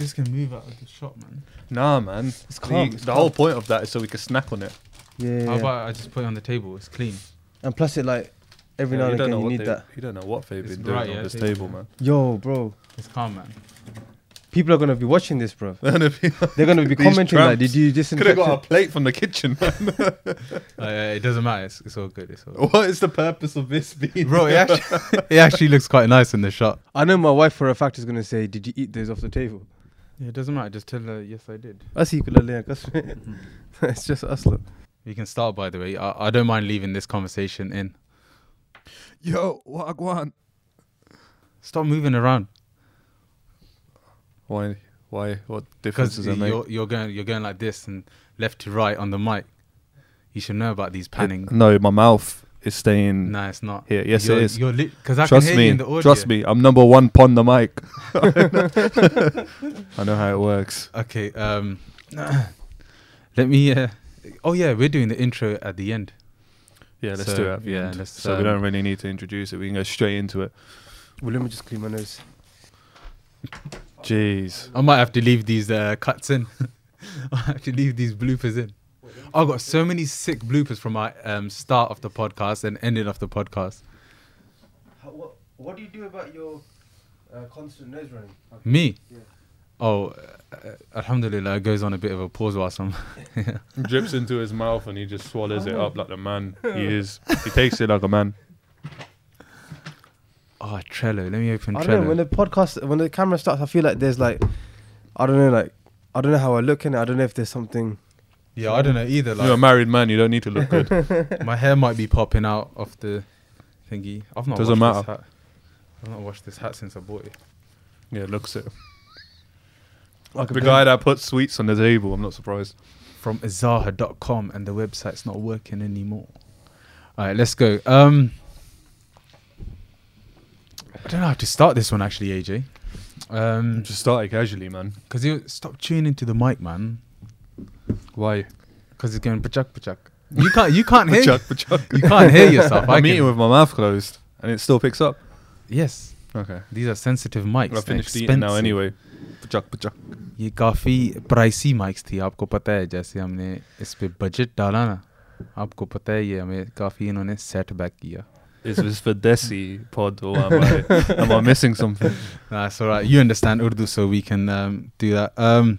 This can move out of the shot, man. Nah, man. It's calm. The, it's the calm. whole point of that is so we can snack on it. Yeah. How yeah. about I just put it on the table? It's clean. And plus, it like every Yeah, now and don't again you need they, that. You don't know what they've been doing right, on yeah, this table, table, man. Yo, bro. It's calm, man. People are gonna be watching this, bro. They're They're gonna be These commenting like, tramps. "Did you just Could have disinfect?" got a plate from the kitchen, man. Uh, it doesn't matter. It's, it's all good. It's all good. what is the purpose of this being? Bro, it actually, it actually looks quite nice in the shot. I know my wife for a fact is gonna say, "Did you eat those off the table?" Yeah, it doesn't matter. Just tell her, yes, I did. Equal, mm-hmm. It's just us, look. We can start, by the way. I, I don't mind leaving this conversation in. Yo, wagwan. Stop moving around. Why? Why? What difference does that make? you're, you're going you're going like this and left to right on the mic. You should know about these panning. No, my mouth is staying nah, it's not. here. Yes, you're, it is. You're because I Trust can hear you me. in the audio. Trust me. I'm number one pon the mic. I know how it works. Okay. Um, let me. Uh, oh yeah, we're doing the intro at the end. Yeah, let's So, do it at the yeah, end. let's, so we um, don't really need to introduce it. We can go straight into it. Well, let me just clean my nose. Jeez. I might have to leave these uh, cuts in. I have to leave these bloopers in. I got so many sick bloopers from my um, start of the podcast and ending of the podcast. what, what do you do about your uh, constant nose running? Me. Yeah. Oh, uh, Alhamdulillah, it goes on a bit of a pause whilst I'm. Drips into his mouth and he just swallows it up like the man he is. He takes it like a man. Oh, Trello. Let me open I Trello. don't know. When the podcast, when the camera starts, I feel like there's like, I don't know, like, I don't know how I look in it. I don't know if there's something. Yeah, I don't know either. Like, You're a married man. You don't need to look good. my hair might be popping out of the thingy. I've not Doesn't washed this hat. I've not washed this hat since I bought it. yeah, looks it. Like The guy that puts sweets on the table. I'm not surprised. From Azaha.com and the website's not working anymore. All right, let's go. Um, I don't know how to start this one actually, AJ. Um, Just started casually, man. because you stop tuning into the mic, man. Why? Because it's going pachak pachak. You can't. You can't hear. Bachuk, bachuk. You can't hear yourself. I I'm can- eating with my mouth closed and it still picks up. Yes, Okay. these are sensitive mics. I they're finished eating now expensive. anyway. Bachuk, bachuk. ये काफ़ी pricey mics थी आपको पता है जैसे हमने इस पे बजट डाला ना आपको पता है ये हमें काफ़ी इन्होंने सेट बैक किया Is this for Desi pod or am I, am I missing something? That's all right. You understand Urdu, so we can um, do that. Um,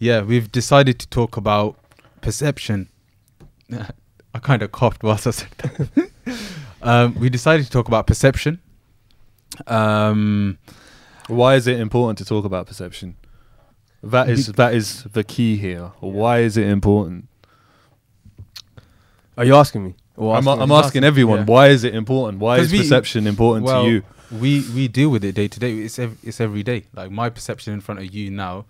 yeah, we've decided to talk about perception. I kind of coughed whilst I said that. um, we decided to talk about perception. Um, Why is it important to talk about perception? That is that is the key here. Why is it important? Are you asking me? Or I'm, asking I'm asking everyone. yeah. Why is it important? Why is we- perception important well, to you? we we deal with it day to day. It's ev- it's every day. Like my perception in front of you now,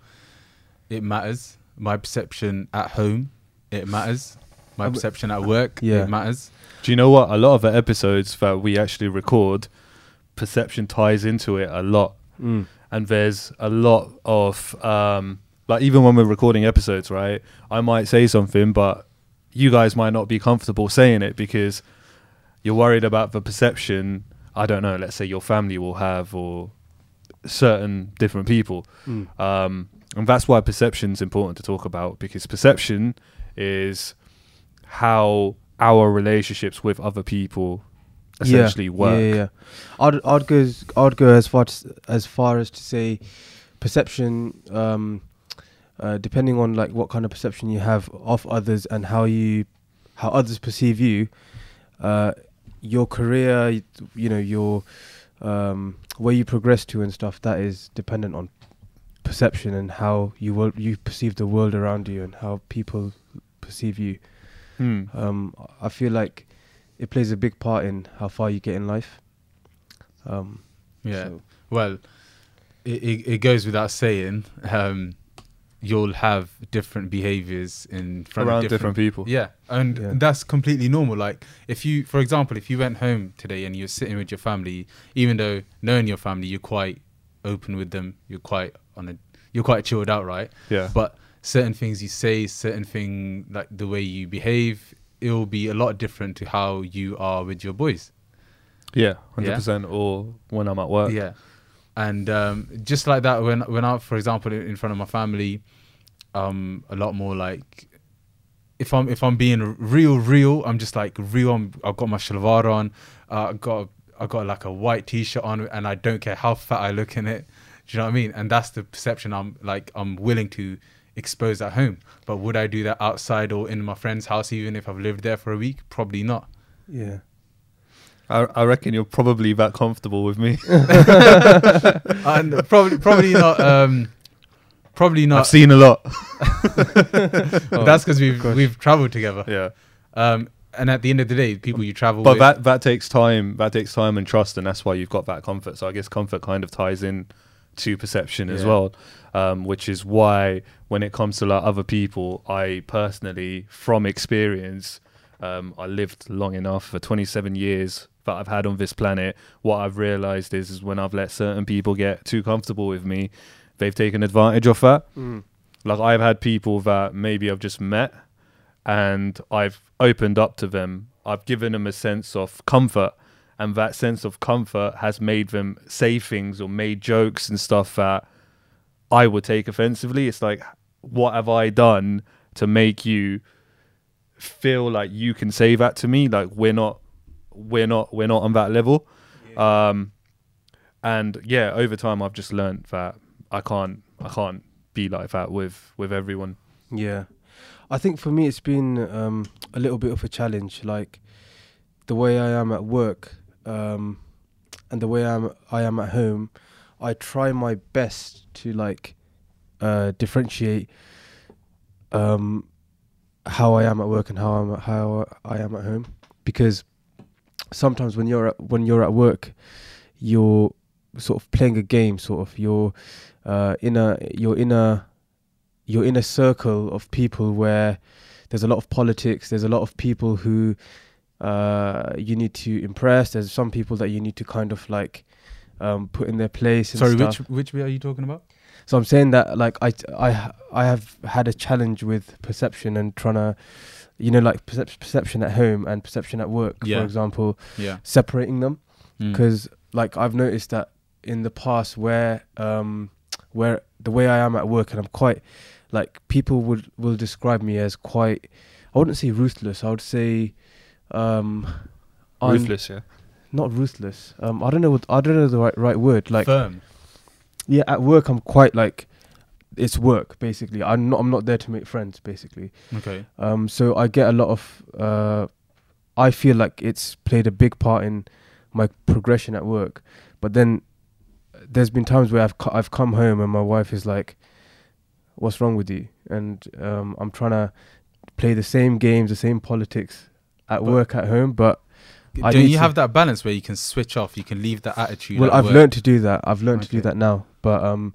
it matters. My perception at home, it matters. My perception at work, yeah. it matters. Do you know what? A lot of the episodes that we actually record, perception ties into it a lot. Mm. and there's a lot of um like even when we're recording episodes right i might say something but you guys might not be comfortable saying it because you're worried about the perception i don't know let's say your family will have or certain different people Mm. um and that's why perception is important to talk about because perception is how our relationships with other people essentially work Yeah, yeah, yeah. I'd I'd go as, I'd go as far as, as far as to say perception. Um, uh, depending on like what kind of perception you have of others and how you how others perceive you, uh, your career, you know, your um, where you progress to and stuff. That is dependent on perception and how you will you perceive the world around you and how people perceive you. Hmm. Um, I feel like it plays a big part in how far you get in life. Um, Yeah. so- Well, it, it, it goes without saying. Um, you'll have different behaviors in front around of different, people Yeah, and Yeah. that's completely normal. Like if you, for example, if you went home today and you're sitting with your family, even though knowing your family, you're quite open with them. You're quite on a, you're quite chilled out, right? yeah But certain things you say, certain thing like the way you behave, it will be a lot different to how you are with your boys. Yeah, hundred percent. Or when I'm at work. Yeah. and um, just like that, when when I, for example, in in front of my family, um, a lot more like if I'm if I'm being real, real, I'm just like real. I'm, I've got my shalwar on. Uh, I got I got like a white t-shirt on, and I don't care how fat I look in it. Do you know what I mean? And that's the perception I'm like I'm willing to expose at home. But would I do that outside or in my friend's house, even if I've lived there for a week? Probably not. Yeah. I, I reckon you're probably that comfortable with me. and probably probably not. Um, probably not I've seen a lot. Oh, that's because we've we've traveled together. Yeah. Um, and at the end of the day, people you travel But with. that that takes time. That takes time and trust, and that's why you've got that comfort. So I guess comfort kind of ties in to perception as well, um, which is why when it comes to like other people, I personally, from experience, um, I lived long enough for 27 years that I've had on this planet. What I've realized is, is when I've let certain people get too comfortable with me, they've taken advantage of that. Mm. Like I've had people that maybe I've just met and I've opened up to them. I've given them a sense of comfort and that sense of comfort has made them say things or made jokes and stuff that I would take offensively. It's like what have I done to make you feel like you can say that to me? Like we're not we're not we're not on that level. Um and yeah, over time I've just learned that I can't I can't be like that with with everyone. Yeah, I think for me it's been um, a little bit of a challenge. Like the way I am at work um, and the way I am I am at home. I try my best to like uh, differentiate um, how I am at work and how I'm how I am at home because sometimes when you're at, when you're at work, you're sort of playing a game. Sort of you're uh, in a you're in a you're in a circle of people where there's a lot of politics. There's a lot of people who uh, you need to impress. There's some people that you need to kind of like um, put in their place. And Sorry, stuff. which which bit are you talking about? So I'm saying that like I I I have had a challenge with perception and trying to, you know, like percep- perception at home and perception at work, Yeah. for example, Yeah. separating them Mm. because like I've noticed that in the past where um where the way I am at work and I'm quite like people would will describe me as quite I wouldn't say ruthless I would say um Ruthless, yeah. not ruthless um I don't know what I don't know the right right word like firm. yeah at work I'm quite like it's work basically I'm not I'm not there to make friends basically Okay. um, so I get a lot of. Uh, I feel like it's played a big part in my progression at work. But then there's been times where I've co- I've come home and my wife is like, "What's wrong with you?" And um, I'm trying to play the same games, the same politics at But- work at home. But I Don't you to- have that balance where you can switch off? You can leave that attitude. well, at I've work? learned to do that. I've learned to do that now. But um,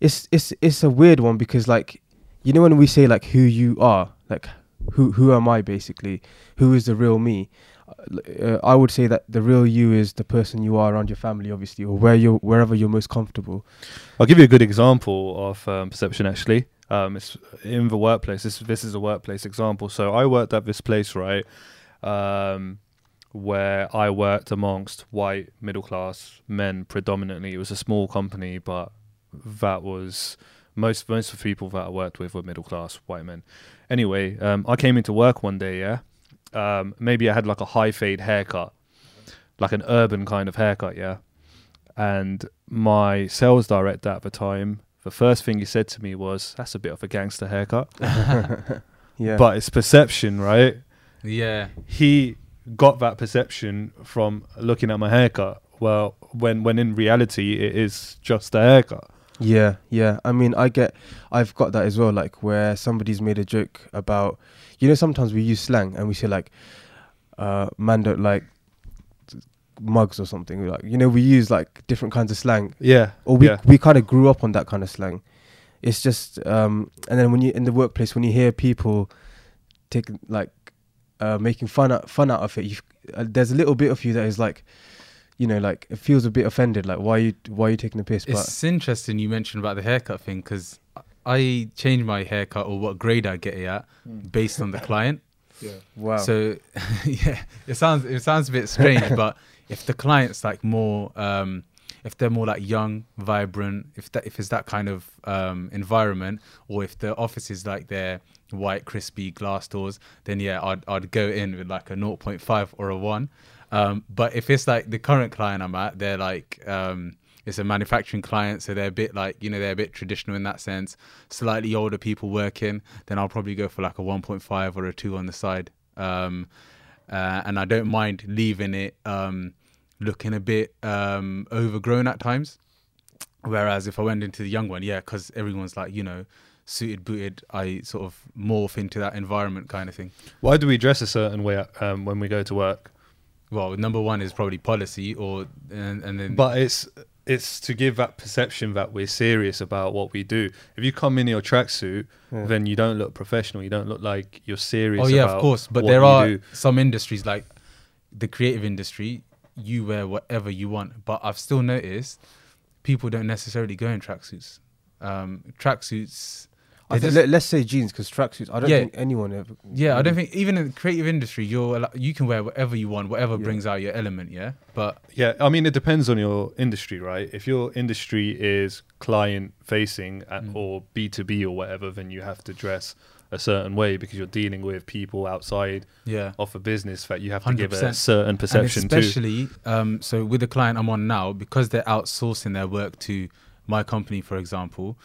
it's it's it's a weird one because like, you know when we say like who you are, like who who am I basically? Who is the real me? Uh, I would say that the real you is the person you are around your family, obviously, or where you wherever you're most comfortable. I'll give you a good example of um, perception. Actually, um, it's in the workplace. This this is a workplace example. So I worked at this place, right, um, where I worked amongst white middle class men predominantly. It was a small company, but that was most most of the people that I worked with were middle class white men. Anyway, um, I came into work one day. Yeah, um, maybe I had like a high fade haircut, like an urban kind of haircut. Yeah, and my sales director at the time, the first thing he said to me was, "That's a bit of a gangster haircut," Yeah, but it's perception, right? Yeah. He got that perception from looking at my haircut. Well, when when in reality it is just a haircut. Yeah, yeah. I mean, I get, I've got that as well. Like where somebody's made a joke about, you know, sometimes we use slang and we say like, uh, "Man don't like mugs" or something. Like you know, we use like different kinds of slang, Yeah, or we yeah. we kind of grew up on that kind of slang. It's just, um, and then when you in the workplace, when you hear people taking like uh, making fun out fun out of it, you uh, there's a little bit of you that is like, you know, like it feels a bit offended. Like why you why are you taking the piss? But It's interesting you mentioned about the haircut thing because I change my haircut or what grade I get it at based on the client. Yeah. Wow. So yeah, it sounds it sounds a bit strange, but if the client's like more, um, if they're more like young, vibrant, if that if it's that kind of um, environment, or if the office is like they're white, crispy glass doors, then yeah, I'd I'd go in with like a 0.5 or a one. Um, but if it's like the current client I'm at, they're like um, it's a manufacturing client, so they're a bit like you know they're a bit traditional in that sense. Slightly older people working, then I'll probably go for like a 1.5 or a two on the side. Um, uh, and I don't mind leaving it um, looking a bit um, overgrown at times. Whereas if I went into the young one, yeah, because everyone's like you know suited booted, I sort of morph into that environment kind of thing. Why do we dress a certain way um, when we go to work? Well, number one is probably policy, or and, and then But it's it's to give that perception that we're serious about what we do. If you come in your tracksuit, Yeah. then you don't look professional. You don't look like you're serious. Oh yeah, about of course. But there are do. some industries like the creative industry. You wear whatever you want, but I've still noticed people don't necessarily go in tracksuits. Um, tracksuits. I think, just- let, us say jeans because tracksuits. I don't Yeah. think anyone ever. yeah, I don't think even in the creative industry, you're you can wear whatever you want, whatever Yeah. brings out your element. Yeah, but Yeah, I mean, it depends on your industry, right? If your industry is client facing at, Mm. or B2B or whatever, then you have to dress a certain way because you're dealing with people outside yeah. of a business that you have to give a certain perception and to. especially um, so with the client I'm on now because they're outsourcing their work to my company, for example.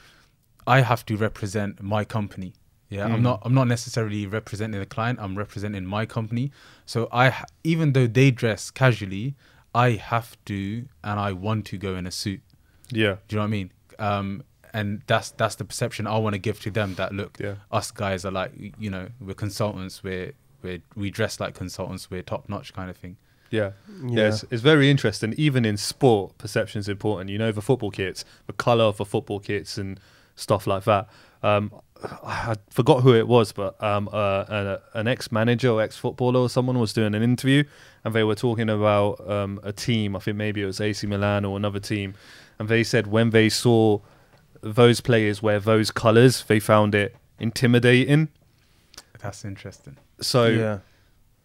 I have to represent my company. Yeah, I'm Mm. not. I'm not necessarily representing the client. I'm representing my company. So I, even though they dress casually, I have to and I want to go in a suit. Yeah, Do you know what I mean? Um, and that's that's the perception I want to give to them. That look, yeah. us guys are like, you know, we're consultants. We're we we dress like consultants. We're top notch kind of thing. Yeah. Yeah. Yeah, it's, it's very interesting. Even in sport, perception is important. You know, the football kits, the color of the football kits, and stuff like that. Um, I forgot who it was, but um, uh, an, an ex-manager or ex-footballer or someone was doing an interview, and they were talking about um, a team. I think maybe it was AC Milan or another team, and they said when they saw those players wear those colors, they found it intimidating. That's interesting. So, yeah.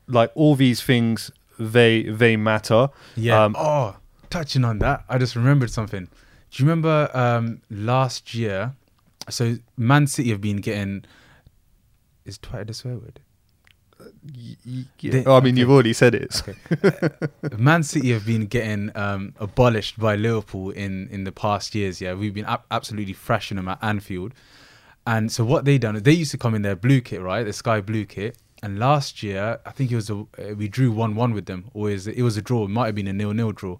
like all these things, they they matter. Yeah. Um, oh, touching on that, I just remembered something. Do you remember um, last year? So Man City have been getting. Is twat a swear word? Y- y- They- oh, I mean, okay. you've already said it. Man City have been getting um, abolished by Liverpool in, in the past years. Yeah, we've been ab- absolutely thrashing them at Anfield. And so what they done? They used to come in their blue kit, right? The sky blue kit. And last year, I think it was a uh, we drew one one with them, or is it, it was a draw? It might have been a nil nil draw.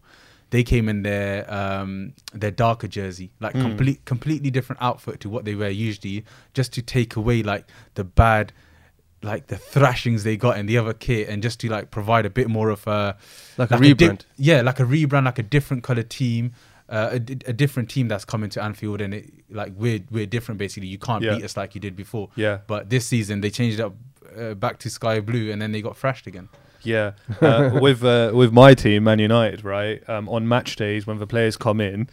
They came in their um, their darker jersey, like Mm. complete completely different outfit to what they wear usually, just to take away like the bad, like the thrashings they got in the other kit, and just to like provide a bit more of a Like a di- rebrand. yeah, like a rebrand, like a different color team, uh, a, a different team that's coming to Anfield, and it like we're we're different basically. You can't Yeah. beat us like you did before. Yeah, But this season they changed it up uh, back to sky blue, and then they got thrashed again. Yeah. Uh, with uh, with my team, Man United, right? Um, on match days when the players come in,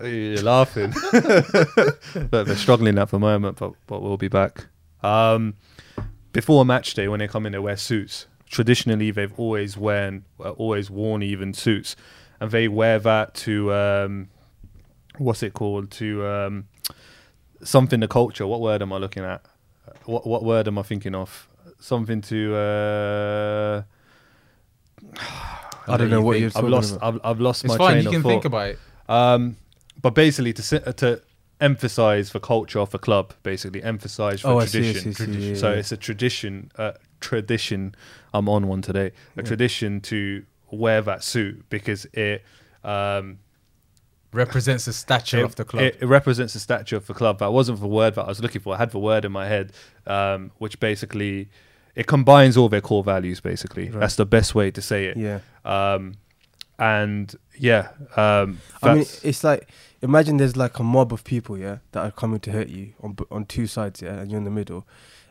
uh, you're laughing, but they're struggling at the moment. But but we'll be back. Um, before match day, when they come in, they wear suits. Traditionally, they've always worn uh, always worn even suits, and they wear that to um, what's it called to um, something the culture. What word am I looking at? What what word am I thinking of? Something to. Uh, I don't know what you're I've lost. about. I've, I've lost It's my fine. train You of can thought. think about it. Um, but basically, to uh, to emphasize the culture of the club, basically emphasize the Oh, I see, I tradition. see, I see, yeah, so yeah. it's a tradition. Uh, tradition. I'm on one today. A Yeah. tradition to wear that suit because it. Um, Represents the stature it, of the club. It, it represents the stature of the club. That wasn't the word that I was looking for. I had the word in my head, um, which basically it combines all their core values. Basically, Right. that's the best way to say it. Yeah. Um, and yeah, um, I mean, it's like imagine there's like a mob of people, yeah, that are coming to hurt you on on two sides, yeah, and you're in the middle,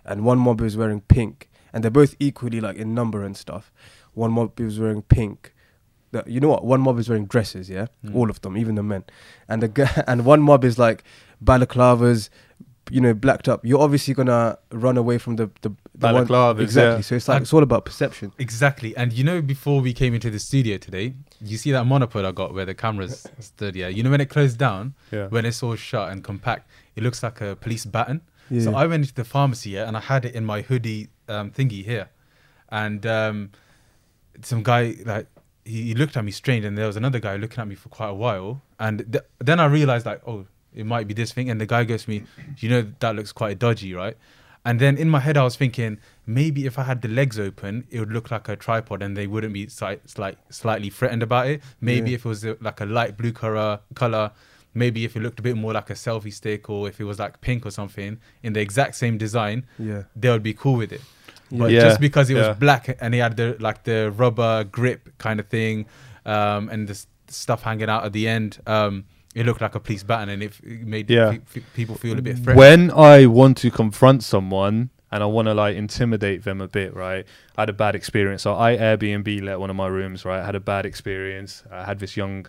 and one mob is wearing pink, and they're both equally like in number and stuff. One mob is wearing pink. The, you know what? One mob is wearing dresses, yeah, Mm. all of them, even the men, and the guy, and one mob is like balaclavas, you know, blacked up. You're obviously gonna run away from the the, the one- Balaclavas, exactly. yeah. So it's like And- it's all about perception. Exactly. And you know, before we came into the studio today, you see that monopod I got where the cameras stood. Yeah, you know when it closed down, Yeah. when it's all shut and compact, it looks like a police baton. Yeah. So I went into the pharmacy yeah, and I had it in my hoodie um, thingy here, and um, some guy like he, he looked at me strange, and there was another guy looking at me for quite a while, and th- then I realized like, oh, it might be this thing, and the guy goes to me, you know, that looks quite dodgy, right? And then in my head, I was thinking maybe if I had the legs open, it would look like a tripod, and they wouldn't be slight, slight, slightly threatened about it. Maybe Yeah. if it was uh, like a light blue color, color, maybe if it looked a bit more like a selfie stick, or if it was like pink or something in the exact same design, Yeah. they would be cool with it. But Yeah. just because it was Yeah. black and he had the like the rubber grip kind of thing, um, and the s- stuff hanging out at the end, um, it looked like a police baton, and it, it made Yeah. people feel a bit threatened. when I want to confront someone and I want to like intimidate them a bit, right? I had a bad experience. So I Airbnb let one of my rooms, right? I had a bad experience. I had this young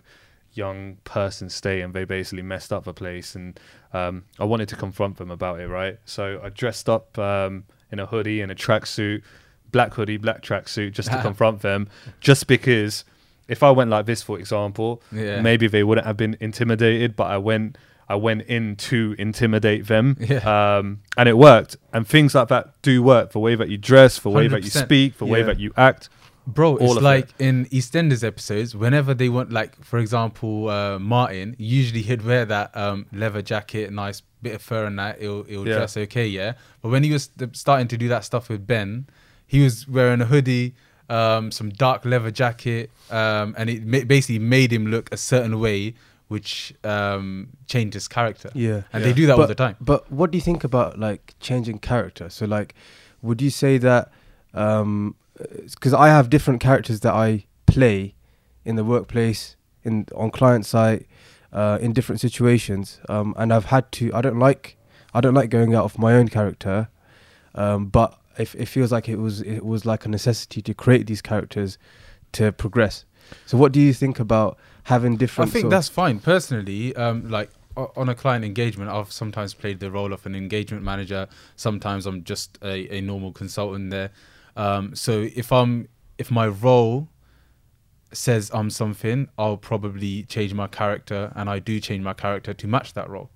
young person stay and they basically messed up the place and um, I wanted to confront them about it, right? So I dressed up um, in a hoodie and a tracksuit, black hoodie, black tracksuit, just to confront them, just because if I went like this, for example, Yeah. maybe they wouldn't have been intimidated, but I went I went in to intimidate them. Yeah. Um, and it worked. And things like that do work. The way that you dress, the way that you speak, the way that you act. Bro, it's like in EastEnders episodes, whenever they want, like, for example, uh, Martin, usually he'd wear that um, leather jacket, nice bit of fur and that, it'll, it'll Yeah. dress okay, yeah? But when he was starting to do that stuff with Ben, he was wearing a hoodie, um, some dark leather jacket, um, and it ma- basically made him look a certain way, which um, changed his character. Yeah. And Yeah. they do that all the time. But what do you think about like changing character? So like, would you say that? Because I have different characters that I play in the workplace, in on client site, uh, in different situations, um, and I've had to. I don't like. I don't like going out of my own character, um, but it, it feels like it was it was like a necessity to create these characters to progress. So what do you think about having different? I think that's fine. Personally, um, like on a client engagement, I've sometimes played the role of an engagement manager. Sometimes I'm just a, a normal consultant there. Um, so if I'm if my role says I'm something, I'll probably change my character, and I do change my character to match that role.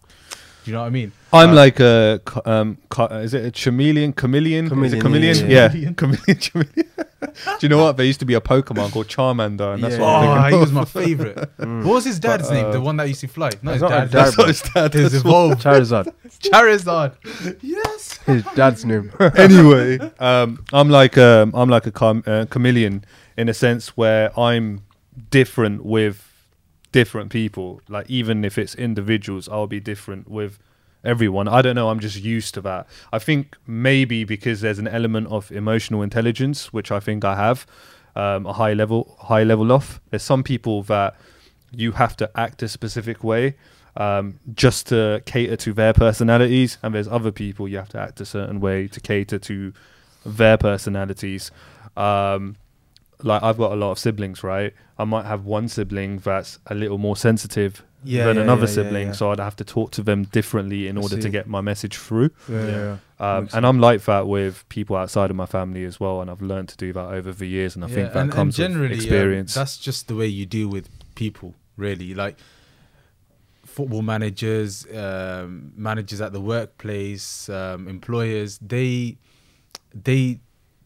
Do you know what I mean? I'm Uh, like a, um, is it a chameleon? Chameleon? Is it Chameleon, chameleon? yeah, Yeah. chameleon, chameleon. Do you know what? There used to be a Pokemon called Charmander, and that's Yeah. what I'm Oh, thinking. he was my favorite. Mm. What was his dad's But, name? The uh, one that used to fly. Not his It's not dad. his dad, That's bro. his dad. his evolved Charizard, Charizard. Yes. his dad's name. anyway, um, I'm like um, I'm like a cham- uh, chameleon in a sense where I'm different with different people. Like even if it's individuals, I'll be different with everyone. I don't know. I'm just used to that. I think maybe because there's an element of emotional intelligence, which I think I have um, a high level high level of. There's some people that you have to act a specific way um, just to cater to their personalities, and there's other people you have to act a certain way to cater to their personalities. Um, like I've got a lot of siblings, right? I might have one sibling that's a little more sensitive Yeah, than yeah, another yeah, sibling, so I'd have to talk to them differently in I order to get my message through. Yeah. Um, and I'm like that with people outside of my family as well, and I've learned to do that over the years, and I think that and, comes and generally, with um, experience. that's just the way you deal with people, really. Like football managers, um, managers at the workplace, um, employers, they they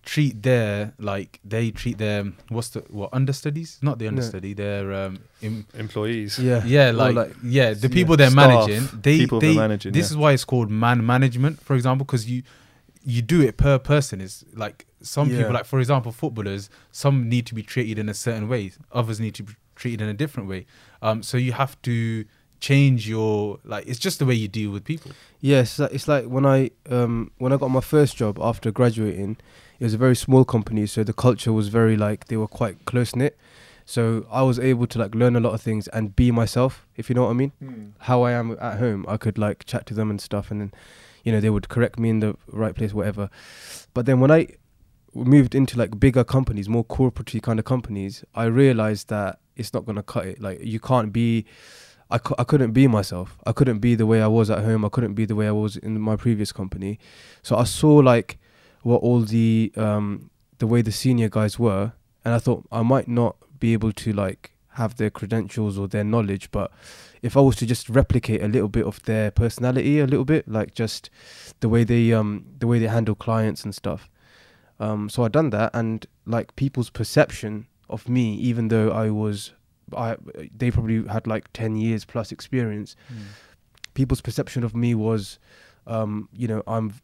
treat their like they treat their what's the what understudies? Not the No. understudy. Their um, im- Employees. Yeah, yeah, Or like, yeah, the yeah, people they're staff, managing. They people they they're managing, this yeah. is why it's called man management, for example, because you you do it per person. Is like some Yeah. people, like for example, footballers. Some need to be treated in a certain way. Others need to be treated in a different way. Um, so you have to change your like. It's just the way you deal with people. Yes, yeah, it's like when I um when I got my first job after graduating, it was a very small company, so the culture was very like they were quite close knit. So I was able to like learn a lot of things and be myself, if you know what I mean. Hmm. How I am at home, I could like chat to them and stuff, and then you know they would correct me in the right place, whatever. But then when I moved into like bigger companies, more corporate kind of companies, I realized that it's not gonna cut it. Like you can't be I, cou- I couldn't be myself. I couldn't be the way I was at home. I couldn't be the way I was in my previous company. So I saw like what all the um the way the senior guys were, and I thought I might not be able to like have their credentials or their knowledge, but if I was to just replicate a little bit of their personality, a little bit like just the way they um the way they handle clients and stuff. Um, so I done that, and like people's perception of me, even though I was, I they probably had like ten years plus experience. People's perception of me was, um, you know, I'm,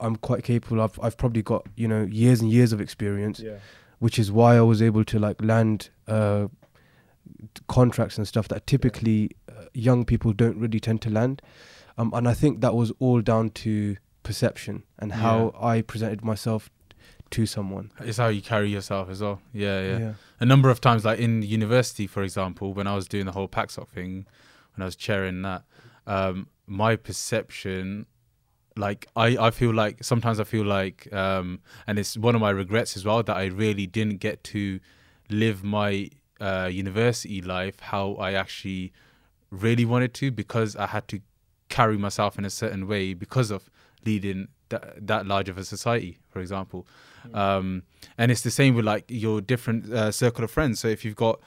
I'm quite capable. I've I've probably got you know years and years of experience, Yeah. which is why I was able to like land uh, contracts and stuff that typically uh, young people don't really tend to land. Um, and I think that was all down to perception and how I presented myself to someone. It's how you carry yourself as well. Yeah, yeah. A number of times, like in university, for example, when I was doing the whole PakSoc thing, when I was chairing that, um, my perception, like I, I feel like sometimes I feel like, um, and it's one of my regrets as well that I really didn't get to live my uh, university life how I actually really wanted to because I had to carry myself in a certain way because of leading that, that large of a society, for example. Um, and it's the same with like your different uh, circle of friends. So if you've got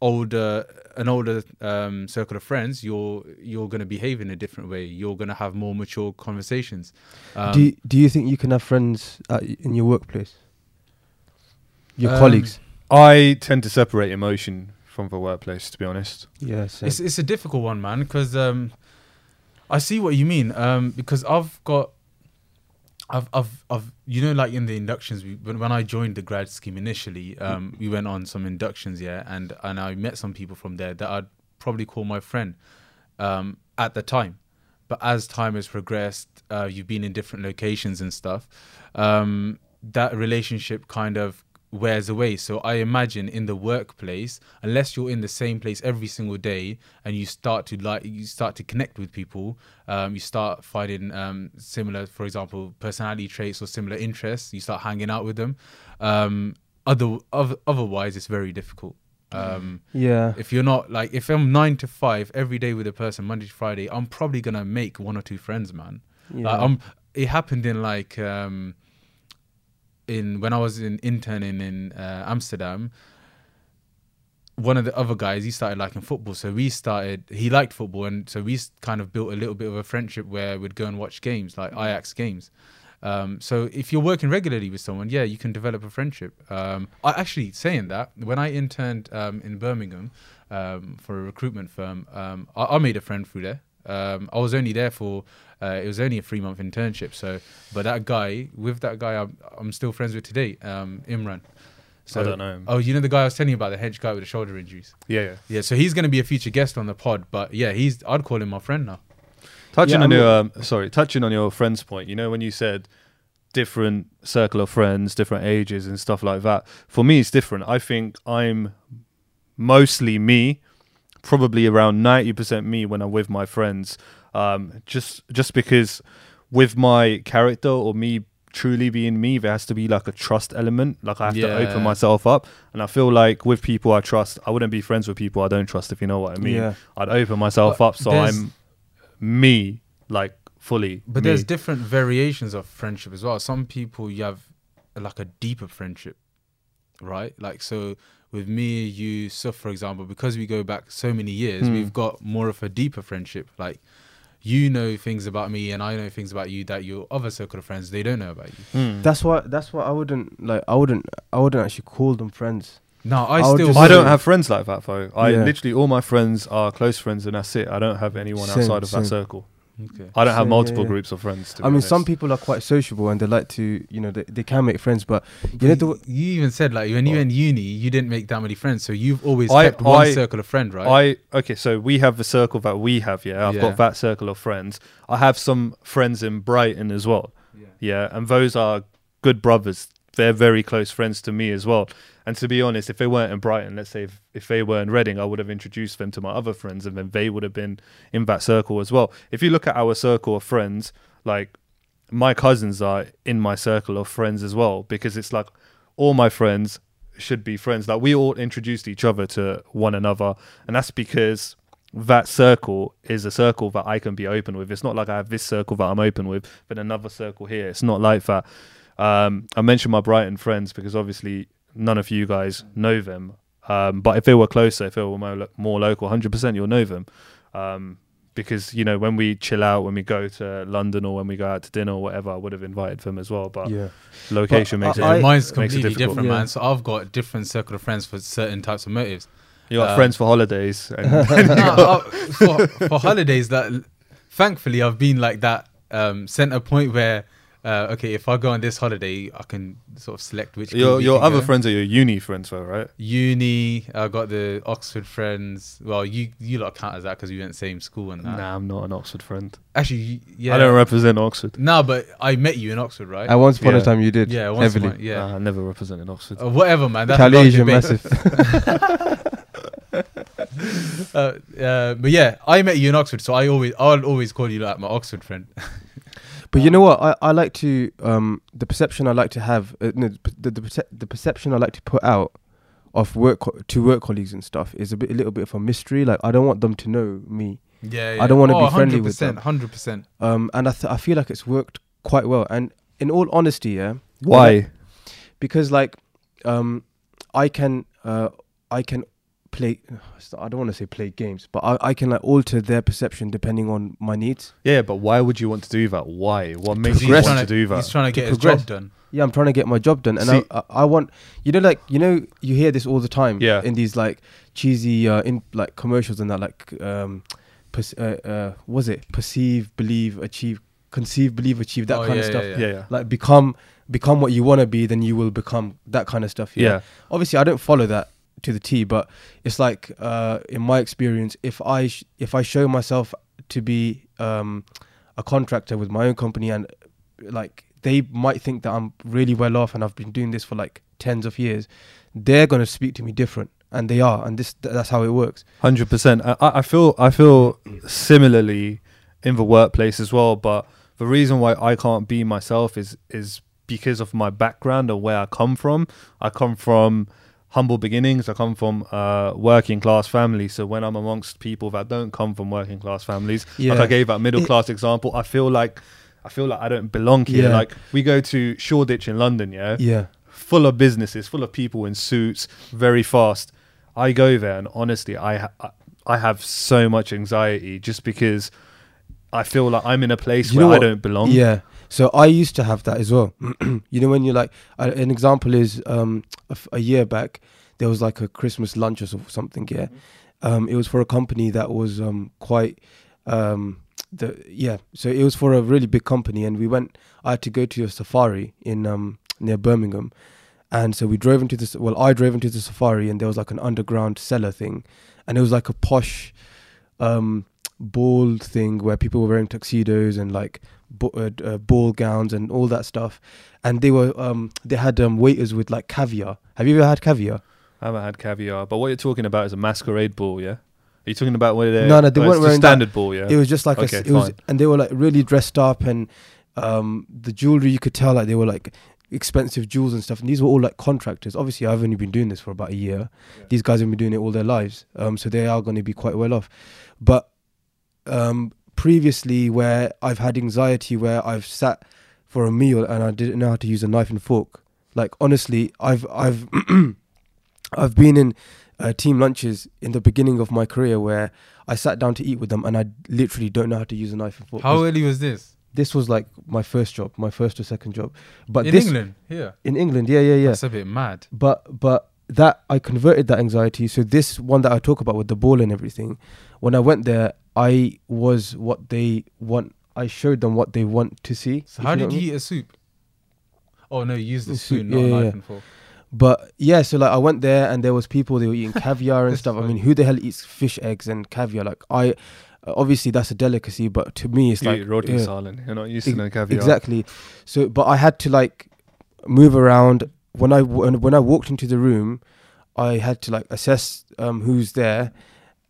older an older um, circle of friends, you're you're going to behave in a different way. You're going to have more mature conversations. Um, do you, Do you think you can have friends at, in your workplace? Your Um, colleagues? I tend to separate emotion from the workplace, to be honest. Yeah. It's it's a difficult one, man, because um, I see what you mean. Um, because I've got, I've I've I've you know like in the inductions we, when I joined the grad scheme initially, um, we went on some inductions, yeah, and and I met some people from there that I'd probably call my friend, um, at the time, but as time has progressed, uh, you've been in different locations and stuff. Um, that relationship kind of wears away. So I imagine in the workplace, unless you're in the same place every single day and you start to like, you start to connect with people, um, you start finding um, similar, for example, personality traits or similar interests. You start hanging out with them. Um, other, other, otherwise, it's very difficult. Um, yeah. if you're not like, if I'm nine to five every day with a person, Monday to Friday, I'm probably gonna make one or two friends, man. yeah. Like, um, it happened in like um, in when I was in interning in uh, Amsterdam. One of the other guys, he started liking football, so we started. He liked football, and so we kind of built a little bit of a friendship where we'd go and watch games, like Ajax games. Um, so if you're working regularly with someone, yeah, you can develop a friendship. Um, I actually saying that when I interned um, in Birmingham um, for a recruitment firm, um, I, I made a friend through there. Um, I was only there for uh, it was only a three month internship. So, but that guy with that guy, I'm, I'm still friends with today, um, Imran. So, I don't know him. Oh, you know the guy I was telling you about, the hedge guy with the shoulder injuries. Yeah, yeah. Yeah, so he's going to be a future guest on the pod. But yeah, he's I'd call him my friend now. Touching Yeah, on I'm your um, sorry, touching on your friends point, you know when you said different circle of friends, different ages and stuff like that. For me, it's different. I think I'm mostly me, probably around ninety percent me when I'm with my friends. Um, just just because with my character or me truly being me, there has to be like a trust element. Like I have to open myself up, and I feel like with people I trust, I wouldn't be friends with people I don't trust. If you know what I mean. yeah. I'd open myself But up so I'm me, like fully. But me. there's different variations of friendship as well. Some people you have like a deeper friendship, right? Like so with me, you, so for example, because we go back so many years, Hmm. we've got more of a deeper friendship. Like you know things about me, and I know things about you that your other circle of friends they don't know about you. Mm. That's why. That's why I wouldn't like. I wouldn't. I wouldn't actually call them friends. No, I I still. I don't have friends like that though. I Yeah. literally all my friends are close friends, and that's it. I don't have anyone Same, outside of same. that circle. Okay. I don't have multiple yeah, yeah. groups of friends. To I be mean, some people are quite sociable and they like to, you know, they, they can make friends. But you know, the, you even said like when you were in uni, you didn't make that many friends, so you've always I- kept one circle of friend, right? I okay, so we have the circle that we have. Yeah, I've Yeah. got that circle of friends. I have some friends in Brighton as well. yeah. Yeah, and those are good brothers. They're very close friends to me as well. And to be honest, if they weren't in Brighton, let's say if, if they were in Reading, I would have introduced them to my other friends and then they would have been in that circle as well. If you look at our circle of friends, like my cousins are in my circle of friends as well because it's like all my friends should be friends. Like we all introduced each other to one another, and that's because that circle is a circle that I can be open with. It's not like I have this circle that I'm open with, but another circle here. It's not like that. Um, I mentioned my Brighton friends because obviously none of you guys know them. Um, but if they were closer, if they were more, lo- more local, hundred percent, you'll know them. Um, because you know when we chill out, when we go to London or when we go out to dinner or whatever, I would have invited them as well. But yeah. location But makes I- it. Mine's makes it completely difficult. different, Yeah. man. So I've got a different circle of friends for certain types of motives. You got um, friends for holidays, and no, uh, for, for holidays, that thankfully I've been like that. Um, sent a point where, uh, okay, if I go on this holiday, I can sort of select which. your your other go. friends are your uni friends, though, right? uni. I got the Oxford friends. Well, you you lot count as that because we went same school and that. Nah, I'm not an Oxford friend. Actually, yeah. I don't represent Oxford. No, but I met you in Oxford, right? At once upon Yeah. a time, you did. yeah, once heavily. upon- yeah. Nah, I never represented Oxford. Uh, whatever, man. That's Cali another is your massive. uh, uh, but yeah, I met you in Oxford, so I always, I'll always call you like my Oxford friend. But you know what? I, I like to um the perception I like to have uh, no, the the, perce- the perception I like to put out of work co- to work colleagues and stuff is a bit a little bit of a mystery. Like I don't want them to know me. Yeah, I don't wanna oh, be friendly with them. Hundred percent. Um, and I th- I feel like it's worked quite well. And in all honesty, yeah, Why? because like um I can uh I can play. I don't want to say play games, but I, I can like alter their perception depending on my needs. Yeah, but why would you want to do that? Why? What makes you want to do that? He's trying to To get his job done. Yeah, I'm trying to get my job done, and See- I, I I want you know like you know you hear this all the time. Yeah. In these like cheesy uh, in like commercials and that like um, pers- uh, uh, was it perceive, believe, achieve, conceive, believe, achieve that Oh, kind yeah, of stuff. yeah, yeah, yeah. Like become become what you want to be, then you will become that kind of stuff. Yeah. Obviously, I don't follow that to the T, but it's like uh, in my experience, if I sh- if I show myself to be um, a contractor with my own company and like they might think that I'm really well off and I've been doing this for like tens of years, they're gonna speak to me different, and they are, and this that's how it works. Hundred percent. I, I feel I feel similarly in the workplace as well. But the reason why I can't be myself is is because of my background and where I come from. I come from humble beginnings. I come from uh, working class family. So when I'm amongst people that don't come from working class families, like I gave that middle class example, I feel like I feel like I don't belong here. Yeah. Like we go to Shoreditch in London, yeah, Yeah, full of businesses, full of people in suits, very fast. I go there, and honestly, I ha- I- I have so much anxiety just because I feel like I'm in a place You where I don't belong. Yeah. So I used to have that as well. you know, when you're like, uh, an example is um, a, f- a year back, there was like a Christmas lunch or something. Yeah. Um, it was for a company that was um, quite, um, the yeah. So it was for a really big company, and we went. I had to go to a safari in um, near Birmingham, and so we drove into this. Well, I drove into the safari, and there was like an underground cellar thing, and it was like a posh. Um, ball thing where people were wearing tuxedos and like bo- uh, uh, ball gowns and all that stuff and they were um they had um waiters with like caviar have you ever had caviar I haven't had caviar, but what you're talking about is a masquerade ball, yeah? Are you talking about where they? No, no, they oh, weren't wearing that. standard ball, yeah. it was just like Okay, s- it was and they were like really dressed up and um the jewelry you could tell like they were like expensive jewels and stuff and these were all like contractors obviously i've only been doing this for about a year these guys have been doing it all their lives um so they are going to be quite well off but um previously where i've had anxiety where i've sat for a meal and i didn't know how to use a knife and fork like honestly i've i've i've been in uh, team lunches in the beginning of my career where I sat down to eat with them and I literally don't know how to use a knife and fork. How early was this? this was like my first job, my first or second job. But in this England, yeah. in England, yeah, yeah, yeah. That's a bit mad. But but that I converted that anxiety. So this one that I talk about with the ball and everything, when I went there, I was what they want. I showed them what they want to see. So how did what I you mean. eat a soup? Oh no, you used the The soup, spoon, not yeah, a yeah, knife yeah. and fork. But yeah, so like I went there and there was people they were eating caviar and That's stuff. I mean, who the hell eats fish eggs and caviar? Like I, obviously that's a delicacy, but to me it's you like eat roti yeah, silent. You're not used Ex- to no caviar. exactly. So, but I had to like move around when I when, when I walked into the room. I had to like assess um, who's there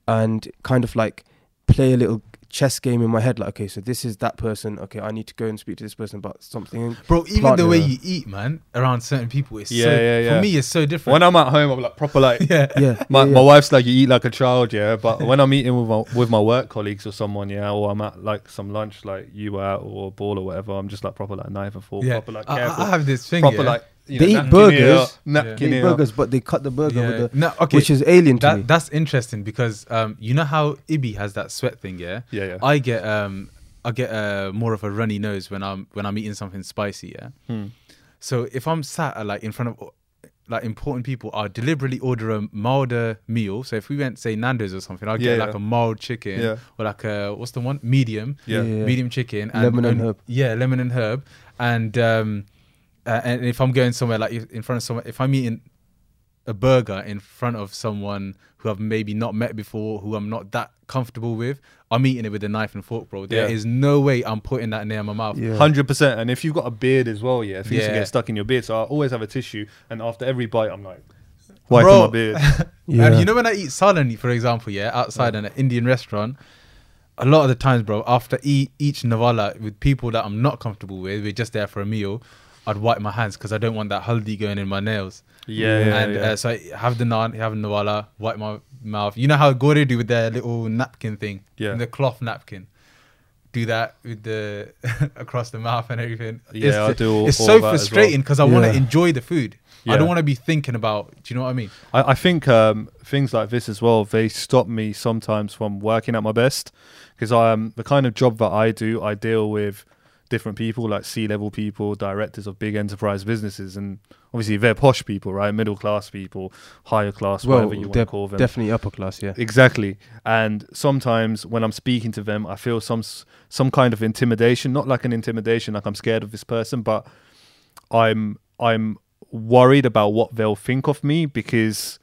and kind of like play a little chess game in my head. Like, okay, so this is that person. Okay, I need to go and speak to this person about something. Bro, even Partner. the way you eat, man, around certain people, it's Yeah, so, yeah, yeah. for me, it's so different. When I'm at home, I'm like proper like. yeah. Yeah, My, yeah, my wife's like you eat like a child, yeah. But when I'm eating with my with my work colleagues or someone, yeah, or I'm at like some lunch, like you were out or a ball or whatever, I'm just like proper like knife and fork, Yeah. proper like I, I have this thing, proper yeah. like you They eat burgers. here, Yeah. They eat burgers, but they cut the burger Yeah. with the, no, okay. which is alien to me. that's interesting because um, you know how Ibi has that sweat thing, yeah. Yeah, yeah. I get um, I get uh, more of a runny nose when I'm when I'm eating something spicy, yeah. Hmm. So if I'm sat uh, like in front of like important people, I'll deliberately order a milder meal. So if we went say Nando's or something, I'll get Yeah, like yeah. a mild chicken Yeah. or like a what's the one medium, Yeah. Yeah. medium chicken, Lemon and herb. Yeah, lemon and herb, and um, uh, and if I'm going somewhere like in front of someone, if I'm eating a burger in front of someone who I've maybe not met before, who I'm not that comfortable with, I'm eating it with a knife and fork, bro. There Yeah. is no way I'm putting that near my mouth. Yeah. Hundred percent. And if you've got a beard as well, yeah, things can Yeah. get stuck in your beard. So I always have a tissue, and after every bite, I'm like wiping Bro. my beard. Yeah. And you know when I eat salani, for example, yeah, outside in an Indian restaurant, a lot of the times, bro, after eat each navala with people that I'm not comfortable with, we're just there for a meal. I'd wipe my hands because I don't want that haldi going in my nails. Yeah, yeah, and yeah. Uh, so I have the naan, have the nawala, wipe my mouth. You know how Gore do with their little napkin thing, Yeah. the cloth napkin. Do that with the across the mouth and everything. Yeah, it's, I do all- It's all so of that as well. frustrating because I want to enjoy the food. I don't want to be thinking about. Do you know what I mean? I, I think um, things like this as well they stop me sometimes from working at my best because I'm um the kind of job that I do I deal with different people like C level people directors of big enterprise businesses and obviously they're posh people right middle class people higher class well, whatever you want to call them definitely upper class. Yeah. Exactly. And sometimes when I'm speaking to them, I feel some some kind of intimidation, not like an intimidation like I'm scared of this person, but I'm I'm worried about what they'll think of me because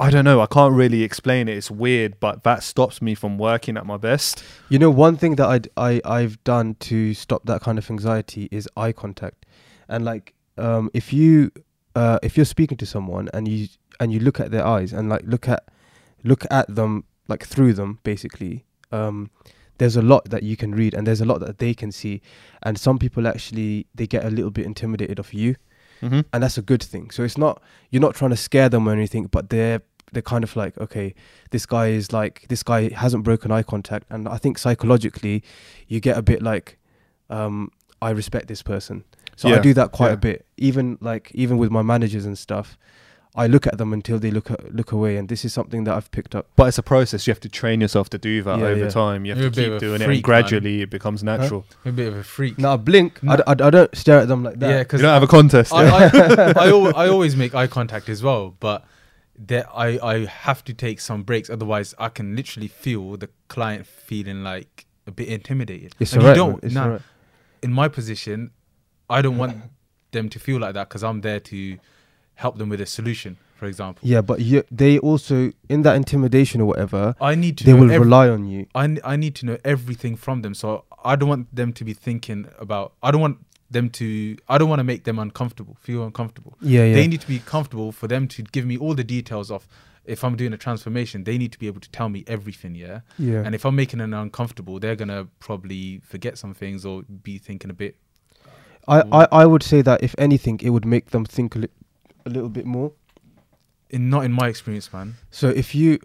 I don't know, I can't really explain it. It's weird, but that stops me from working at my best. You know, one thing that I'd, I I've done to stop that kind of anxiety is eye contact, and like um, if you uh, if you're speaking to someone and you and you look at their eyes and like look at look at them like through them basically, um, there's a lot that you can read and there's a lot that they can see, and some people actually they get a little bit intimidated of you, Mm-hmm. and that's a good thing. So it's not you're not trying to scare them or anything, but they're they're kind of like, okay, this guy is like this guy hasn't broken eye contact, and I think psychologically, you get a bit like, um, I respect this person. So I do that quite yeah. a bit, even like even with my managers and stuff. I look at them until they look at, look away, and this is something that I've picked up. But it's a process. You have to train yourself to do that Yeah, over yeah. time. You have You're to keep of a doing it, and gradually it becomes natural. A bit of a freak. Now I blink. No. I, d- I d- I don't stare at them like that. yeah, because You because don't have a contest. I, yeah? I, I, al- I always make eye contact as well, but there I, I have to take some breaks. Otherwise, I can literally feel the client feeling like a bit intimidated. It's And alright. you don't. Nah, alright. In my position, I don't want them to feel like that because I'm there to help them with a solution. For example, Yeah, but you, they also in that intimidation or whatever, I need to. they will every- rely on you. I, I need to know everything from them. So I don't want them to be thinking about. I don't want them to. I don't want to make them uncomfortable, feel uncomfortable. Yeah, yeah. They need to be comfortable for them to give me all the details of. If I'm doing a transformation, they need to be able to tell me everything. Yeah. yeah. And if I'm making them uncomfortable, they're gonna probably forget some things or be thinking a bit. I, I, I would say that if anything, it would make them think a, li- a little bit more. In not in my experience, man. So if you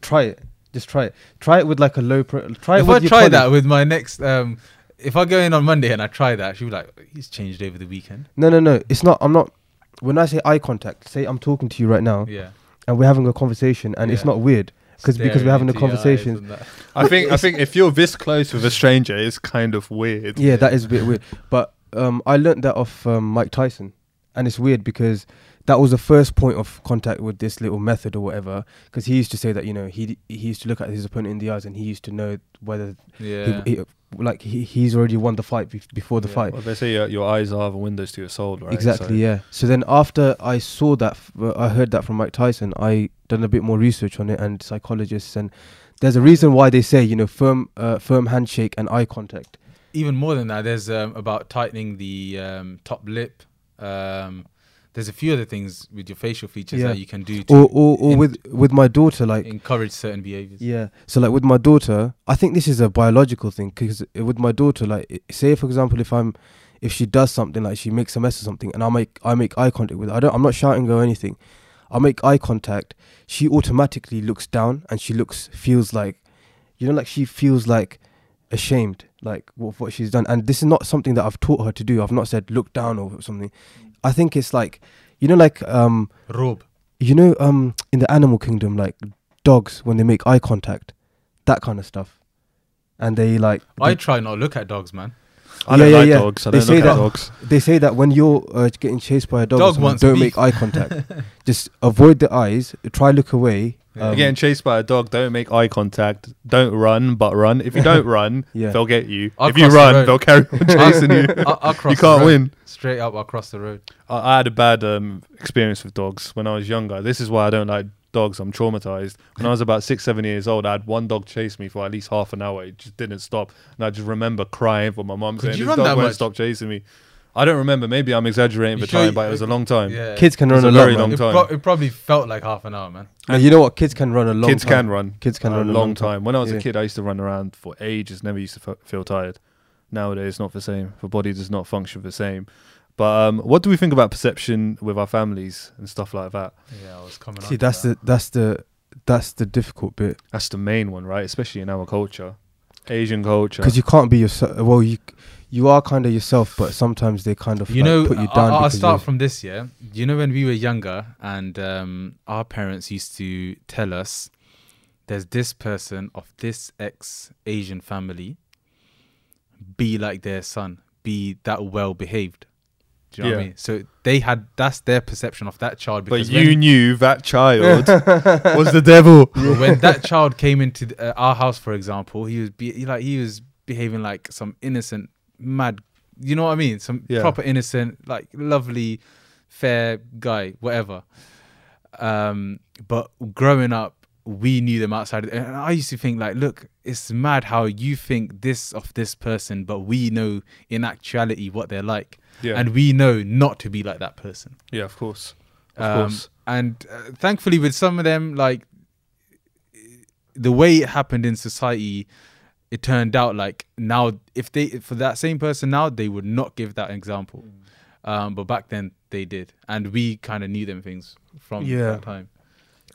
try it, just try it. Try it with like a low. Pro- try it if with I try colleague. that with my next, um, if I go in on Monday and I try that, she'll be like, "He's changed over the weekend." No, no, no. It's not. I'm not. When I say eye contact, say I'm talking to you right now, Yeah. and we're having a conversation, and it's not weird because because we're having a into your eyes conversation. I think I think if you're this close with a stranger, it's kind of weird. Yeah, that is a bit weird. But um, I learned that off um, Mike Tyson, and it's weird because that was the first point of contact with this little method or whatever. Because he used to say that you know he he used to look at his opponent in the eyes and he used to know whether Yeah. he, he like he, he's already won the fight be- before the Yeah. fight. Well, they say your, your eyes are the windows to your soul, right? Exactly, So- yeah. So then after I saw that, f- uh, I heard that from Mike Tyson. I done a bit more research on it and psychologists, and there's a reason why they say you know firm, uh, firm handshake and eye contact. even more than that, there's um, about tightening the um, top lip. Um, there's a few other things with your facial features Yeah. that you can do to Or or, or with with my daughter, like encourage certain behaviors. yeah. So like with my daughter, I think this is a biological thing because with my daughter, like say for example, if I'm if she does something like she makes a mess or something, and I make I make eye contact with her, I don't I'm not shouting or anything. I make eye contact. She automatically looks down and she looks feels like, you know, like she feels like ashamed like of what she's done and this is not something that i've taught her to do i've not said look down or something i think it's like you know like um Robe. you know um in the animal kingdom like dogs when they make eye contact that kind of stuff and they like I they, try not to look at dogs, man. I Yeah, don't yeah, like yeah. dogs. I They don't say look at that- dogs. they say that when you're uh, getting chased by a dog, Dog don't beef. make eye contact just avoid the eyes try look away Yeah. Um, You're getting chased by a dog. Don't make eye contact. Don't run, but run. If you don't run, Yeah. they'll get you. I'll if you cross the run, road. they'll carry on chasing you. I'll, I'll cross you the can't road. win. Straight up across the road. I, I had a bad um, experience with dogs when I was younger. This is why I don't like dogs. I'm traumatized. When I was about six, seven years old, I had one dog chase me for at least half an hour. It just didn't stop, and I just remember crying for my mum Could saying, you "This run dog that won't much? stop chasing me." I don't remember. Maybe I'm exaggerating You the sure time, you- but it was a long time. Yeah. kids can It's run a a, very lot long man. it, time. pro- it probably felt like half an hour, man. And you know what kids can run a long Kids time. can run. kids can a run a long time. When I was Yeah. a kid, I used to run around for ages. Never used to f- feel tired. Nowadays, it's not the same. The body does not function the same. But um, what do we think about perception with our families and stuff like that? Yeah, I was coming. See, that's the that's the that's the difficult bit That's the main one, right? Especially in our culture, Asian culture. because you can't be yourself. Well, you you are kind of yourself, but sometimes they kind of you like, know, put you I- down. I'll because start from this. year. you know when we were younger, and um, our parents used to tell us, "There's this person of this ex Asian family. Be like their son. Be that well behaved." Do you know what I mean? So they had that's their perception of that child. but you when, knew that child was the devil. when that child came into the, uh, our house, for example, he was be, like he was behaving like some innocent, mad. You know what I mean? Some Yeah. proper innocent, like lovely, fair guy, whatever. Um, but growing up, we knew them outside, and I used to think like, look, it's mad how you think this of this person, but we know in actuality what they're like, Yeah, and we know not to be like that person. yeah, of course, of Um, course. And uh, thankfully, with some of them, like the way it happened in society, it turned out like now, if they for that same person now, they would not give that example. Um, but back then they did, and we kind of knew them things from Yeah. that time.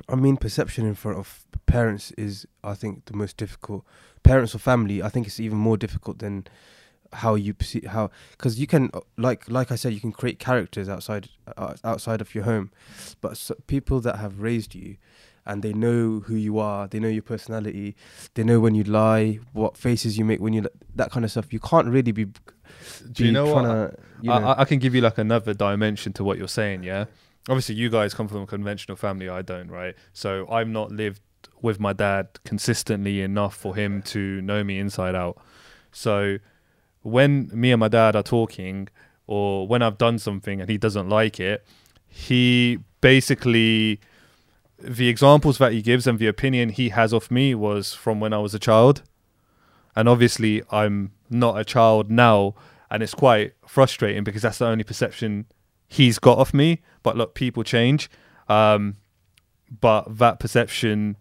I mean, perception in front of parents is, I think, the most difficult. Parents or family, I think it's even more difficult than how you perceive how because you can like like I said, you can create characters outside uh, outside of your home, but so, people that have raised you and they know who you are, they know your personality, they know when you lie, what faces you make when you li- that kind of stuff. You can't really be. Do be you know what? tryna, you I, know- I- I can give you like another dimension to what you're saying. Yeah, obviously you guys come from a conventional family. I don't, right? So I've not lived with my dad consistently enough for him to know me inside out. So when me and my dad are talking, or when I've done something and he doesn't like it, he basically the examples that he gives and the opinion he has of me was from when I was a child. And obviously, I'm not a child now, and it's quite frustrating because that's the only perception he's got of me. But look, people change. Um, but that perception,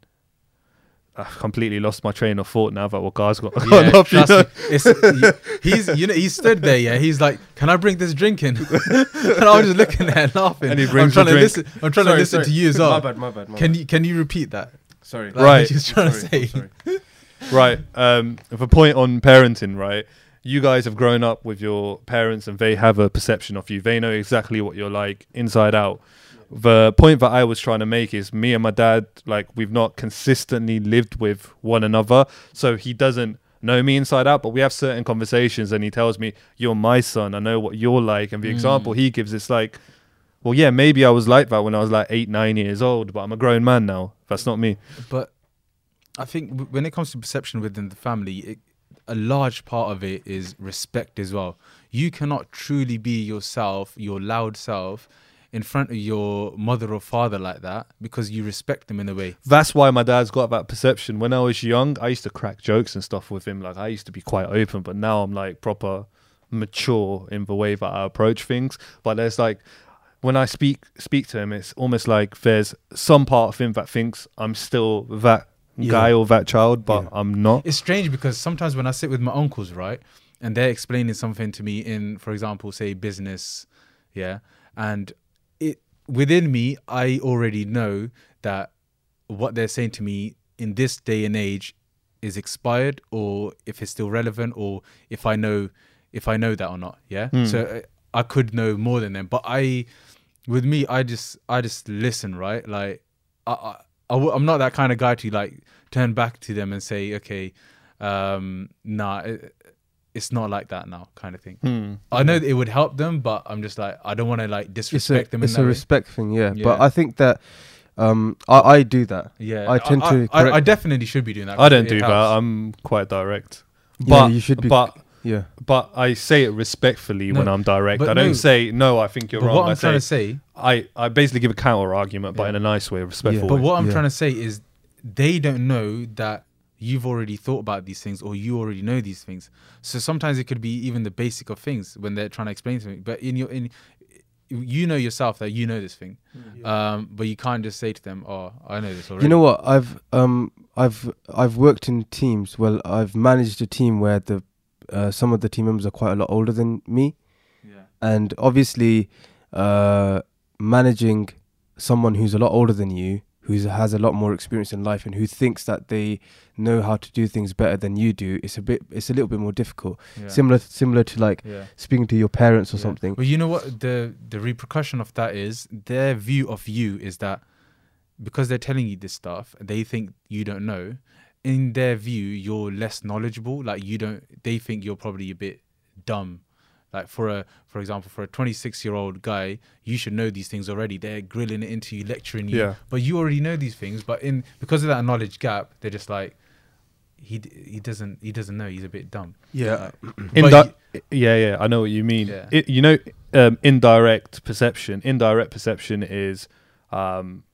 I've completely lost my train of thought now that what guys got. Yeah, got off, you trust know? me. It's, he's you know he stood there, yeah. He's like, "Can I bring this drink in?" and I was just looking there and laughing. And he I'm trying to drink. listen. I'm trying to listen to you as well. My bad, my bad. My Can bad. you can you repeat that? Sorry. Like, Right. He's trying Sorry, to say. right. Um, the point on parenting, right? You guys have grown up with your parents, and they have a perception of you. They know exactly what you're like inside out. The point that I was trying to make is me and my dad, like we've not consistently lived with one another, so he doesn't know me inside out. But we have certain conversations, and he tells me, "You're my son. I know what you're like." And the Mm. example he gives is like, "Well, yeah, maybe I was like that when I was like eight, nine years old, but I'm a grown man now. That's not me." But I think w- when it comes to perception within the family, it, a large part of it is respect as well. You cannot truly be yourself, your loud self, in front of your mother or father like that because you respect them in a way. that's why my dad's got that perception. When I was young, I used to crack jokes and stuff with him. Like I used to be quite open, but now I'm like proper mature in the way that I approach things. But there's like when I speak speak to him, it's almost like there's some part of him that thinks I'm still that guy or that child, but Yeah. I'm not. It's strange because sometimes when I sit with my uncles, right, and they're explaining something to me in, for example, say business, yeah, and within me, I already know that what they're saying to me in this day and age is expired or if it's still relevant or if I know if I know that or not. Yeah. Hmm. So uh, I could know more than them, but I, with me, I just I just listen, right? Like I, I I w- I'm not that kind of guy to like turn back to them and say, okay, um, nah, it, it's not like that now, kind of thing. Hmm. I know it would help them, but I'm just like I don't want to like It's a disrespect them. in it's that a way. respect thing, yeah. Yeah. But I think that um I, I do that. Yeah, I tend to I, I, definitely should be doing that. I don't It do that. I'm quite direct. Yeah, But you should be. But yeah, but I say it respectfully when I'm direct. I don't no. say no. I think you're But wrong. what I I'm trying say, to say, I I basically give a counter argument, but in a nice way, a respectful but what I'm Yeah. trying to say is, they don't know that you've already thought about these things or you already know these things. So sometimes it could be even the basic of things when they're trying to explain something. But in your in, you know yourself that you know this thing, um, but you can't just say to them, "Oh, I know this already." you know what? I've um I've I've worked in teams. Well, I've managed a team where the uh, some of the team members are quite a lot older than me, Yeah. and obviously, uh, managing someone who's a lot older than you, who has a lot more experience in life, and who thinks that they know how to do things better than you do, it's a bit, it's a little bit more difficult. Yeah. Similar, similar to like Yeah. speaking to your parents or Yeah. something. Well, you know what the the repercussion of that is. Their view of you is that because they're telling you this stuff, they think you don't know. In their view, you're less knowledgeable. Like you don't. They think you're probably a bit dumb. Like for a, for example, for a 26 year old guy, you should know these things already. They're grilling it into you, lecturing you. Yeah. But you already know these things. But in because of that knowledge gap, they're just like, he he doesn't he doesn't know. He's a bit dumb. Yeah. Indi- But yeah, yeah, I know what you mean. Yeah. It, you know, um, indirect perception. Indirect perception is um,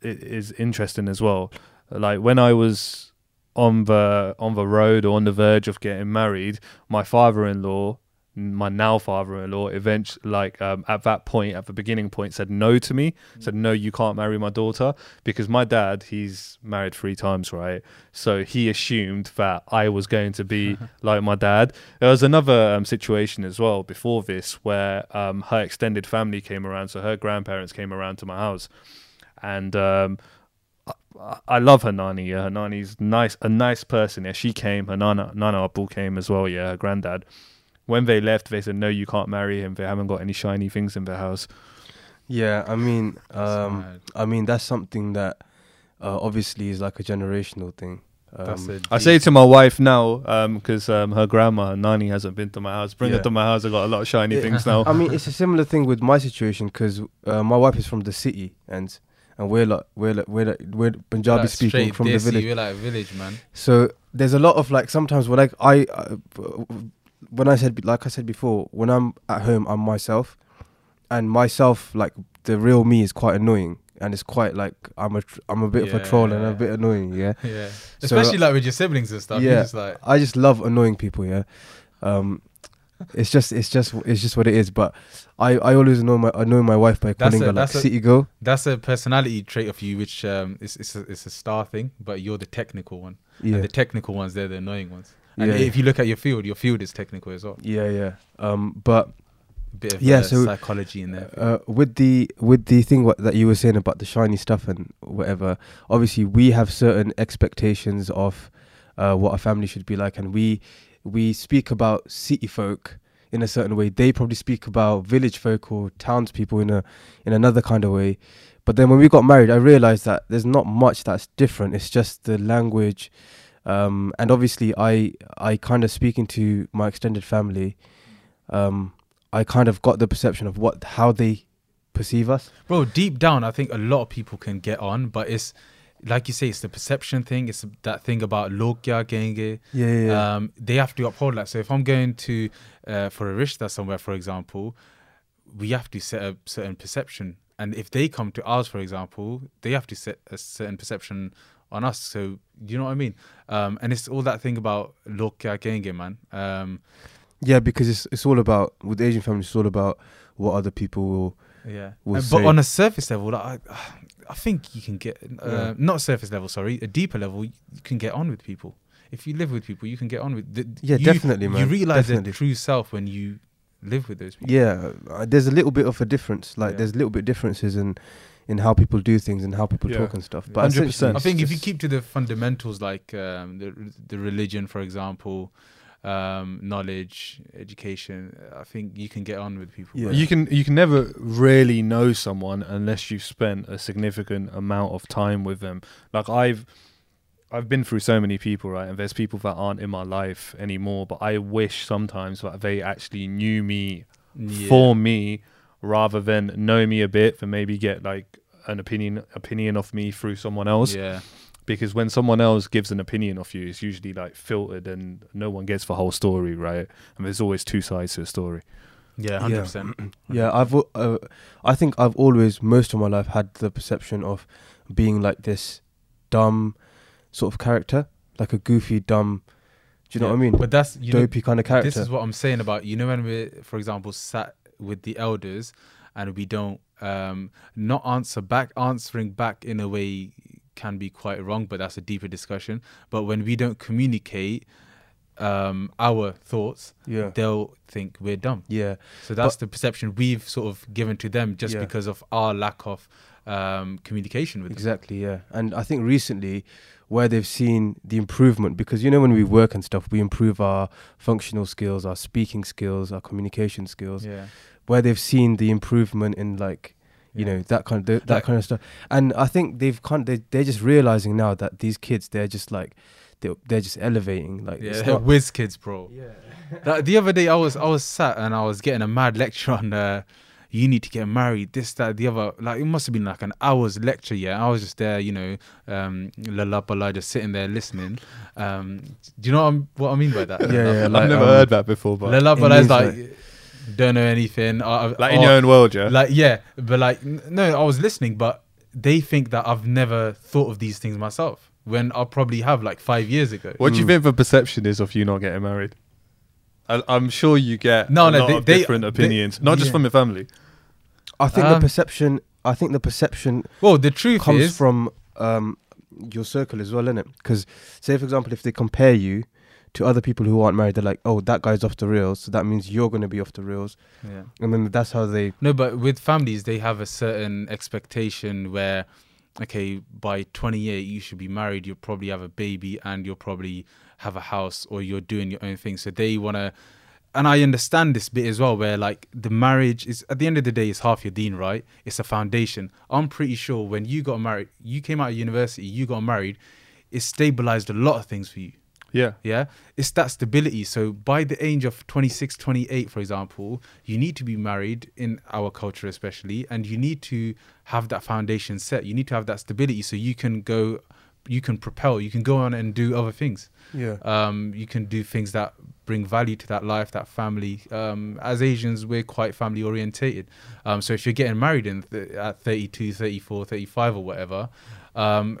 is interesting as well. Like when I was on the on the road or on the verge of getting married, my father-in-law, my now father-in-law, eventually, like um, at that point, at the beginning point, said no to me. Said no, you can't marry my daughter because my dad, he's married three times, right? So he assumed that I was going to be like my dad. There was another um, situation as well before this where um, her extended family came around, so her grandparents came around to my house, and um, I, I love her nanny. Yeah, her nanny's nice, a nice person. Yeah, she came. Her nana, nana Abul came as well. Yeah, her granddad. When they left, they said no, you can't marry him. They haven't got any shiny things in their house. Yeah, I mean, um. I mean that's something that uh, obviously is like a generational thing. Um, That's a I say to my wife now, because um, her grandma, her nanny, hasn't been to my house. Bring her to my house. I got a lot of shiny Yeah. things now. I mean, it's a similar thing with my situation because uh, my wife is from the city and and we're like we're like, we're like, we're Punjabi like speaking straight from the village. We're like a village, man. So there's a lot of like sometimes when like I uh, when I said like I said before when I'm at home I'm myself and myself like the real me is quite annoying and it's quite like I'm a tr- I'm a bit of a troll and a bit annoying yeah Yeah, So- especially like with your siblings and stuff. Yeah. Just like, I just love annoying people. Yeah, um, it's just it's just it's just what it is. But I I always annoy my annoy my wife by That's calling a- her like a- city girl. that's a personality trait of you, which um, is it's a, it's a star thing, but you're the technical one. Yeah, And the technical ones, they're the annoying ones. And Yeah. if you look at your field, your field is technical as well. yeah, yeah. Um, but bit of Yeah, uh, so, psychology in there. uh, with the with the thing what, that you were saying about the shiny stuff and whatever, obviously we have certain expectations of uh, what a family should be like, and we we speak about city folk in a certain way. They probably speak about village folk or townspeople in a in another kind of way. But then when we got married, I realized that there's not much that's different. It's just the language, um, and obviously I I kind of speaking to my extended family. Um, I kind of got the perception of what how they perceive us. Bro, deep down, I think a lot of people can get on, but it's like you say, it's the perception thing. It's that thing about lokya genge. Yeah, yeah, yeah. Um, they have to uphold that. So if I'm going to uh, for a rishta somewhere, for example, we have to set a certain perception. And if they come to ours, for example, they have to set a certain perception on us. So you know what I mean? Um, and it's all that thing about lokya genge, man. Um, yeah, because it's it's all about with Asian families. It's all about what other people will. Yeah, We'll Uh, but on a surface level, like, I, I think you can get uh, Yeah. not surface level, sorry, a deeper level. You can get on with people. If you live with people, you can get on with. The, Yeah, you, definitely, You realize Definitely. their true self when you live with those people. Yeah, uh, there's a little bit of a difference. Like Yeah. there's a little bit differences in in how people do things and how people Yeah. talk and stuff. But 100%. I think if you keep to the fundamentals like um, the the religion, for example, um, knowledge, education, I think you can get on with people. Yeah. You can you can never really know someone unless you've spent a significant amount of time with them. Like I've I've been through so many people, right? And there's people that aren't in my life anymore, but I wish sometimes that they actually knew me Yeah. for me rather than know me a bit and maybe get like an opinion opinion of me through someone else Yeah, because when someone else gives an opinion of you it's usually like filtered and no one gets the whole story right and there's always two sides to a story yeah, hundred percent. yeah, I've uh, I think I've always most of my life had the perception of being like this dumb sort of character, like a goofy dumb. Do you know what I mean? But that's you know, Dopey kind of character. this is what I'm saying about you know when we, for example, sat with the elders and we don't um not answer back, answering back in a way can be quite wrong, but that's a deeper discussion. But when we don't communicate um our thoughts, yeah, they'll think we're dumb. yeah, So that's the perception we've sort of given to them just Yeah. because of our lack of um communication with them. exactly. Yeah, and I think recently where they've seen the improvement because you know when we work and stuff, we improve our functional skills, our speaking skills, our communication skills. Yeah. Where they've seen the improvement in like you Yeah. know that kind of th- that Like- kind of stuff and i think they've kind they, they're just realizing now that these kids they're just like they're, they're just elevating like Yeah, it's not, whiz kids, bro. yeah Like, the other day, I was I was sat and I was getting a mad lecture on uh, you need to get married, this, that, the other. Like it must have been like an hour's lecture. Yeah, I was just there, you know, um, la la ba la, just sitting there listening. Um, do you know what, I'm, what I mean by that? Yeah, yeah, i've never um, heard that before but La la it la is means like don't know anything. Uh, like in your own world yeah like yeah, but like n- no, I was listening, but they think that I've never thought of these things myself when I probably have like five years ago. what do you Mm. think the perception is of you not getting married I, i'm sure you get No, a no, lot they- of they- different they- opinions not just yeah. from your family i think the Um, perception i think the perception Well, the truth comes is, from um your circle as well innit? because say for example if they compare you to other people who aren't married they're like oh that guy's off the rails so that means you're going to be off the rails yeah. and then that's how they No, but with families, they have a certain expectation where, okay, by 28, you should be married, you'll probably have a baby, and you'll probably have a house, or you're doing your own thing. So they want to, and I understand this bit as well, where like the marriage is, at the end of the day, it's half your deen, right? It's a foundation. I'm pretty sure when you got married, you came out of university, you got married, it stabilized a lot of things for you. Yeah. Yeah? It's that stability. So by the age of 26 28 for example you need to be married in our culture especially and you need to have that foundation set. You need to have that stability so you can go you can propel you can go on and do other things. Yeah. Um, you can do things that bring value to that life that family. Um, as asians we're quite family orientated. Um, so if you're getting married in th- at 32 34 35 or whatever um,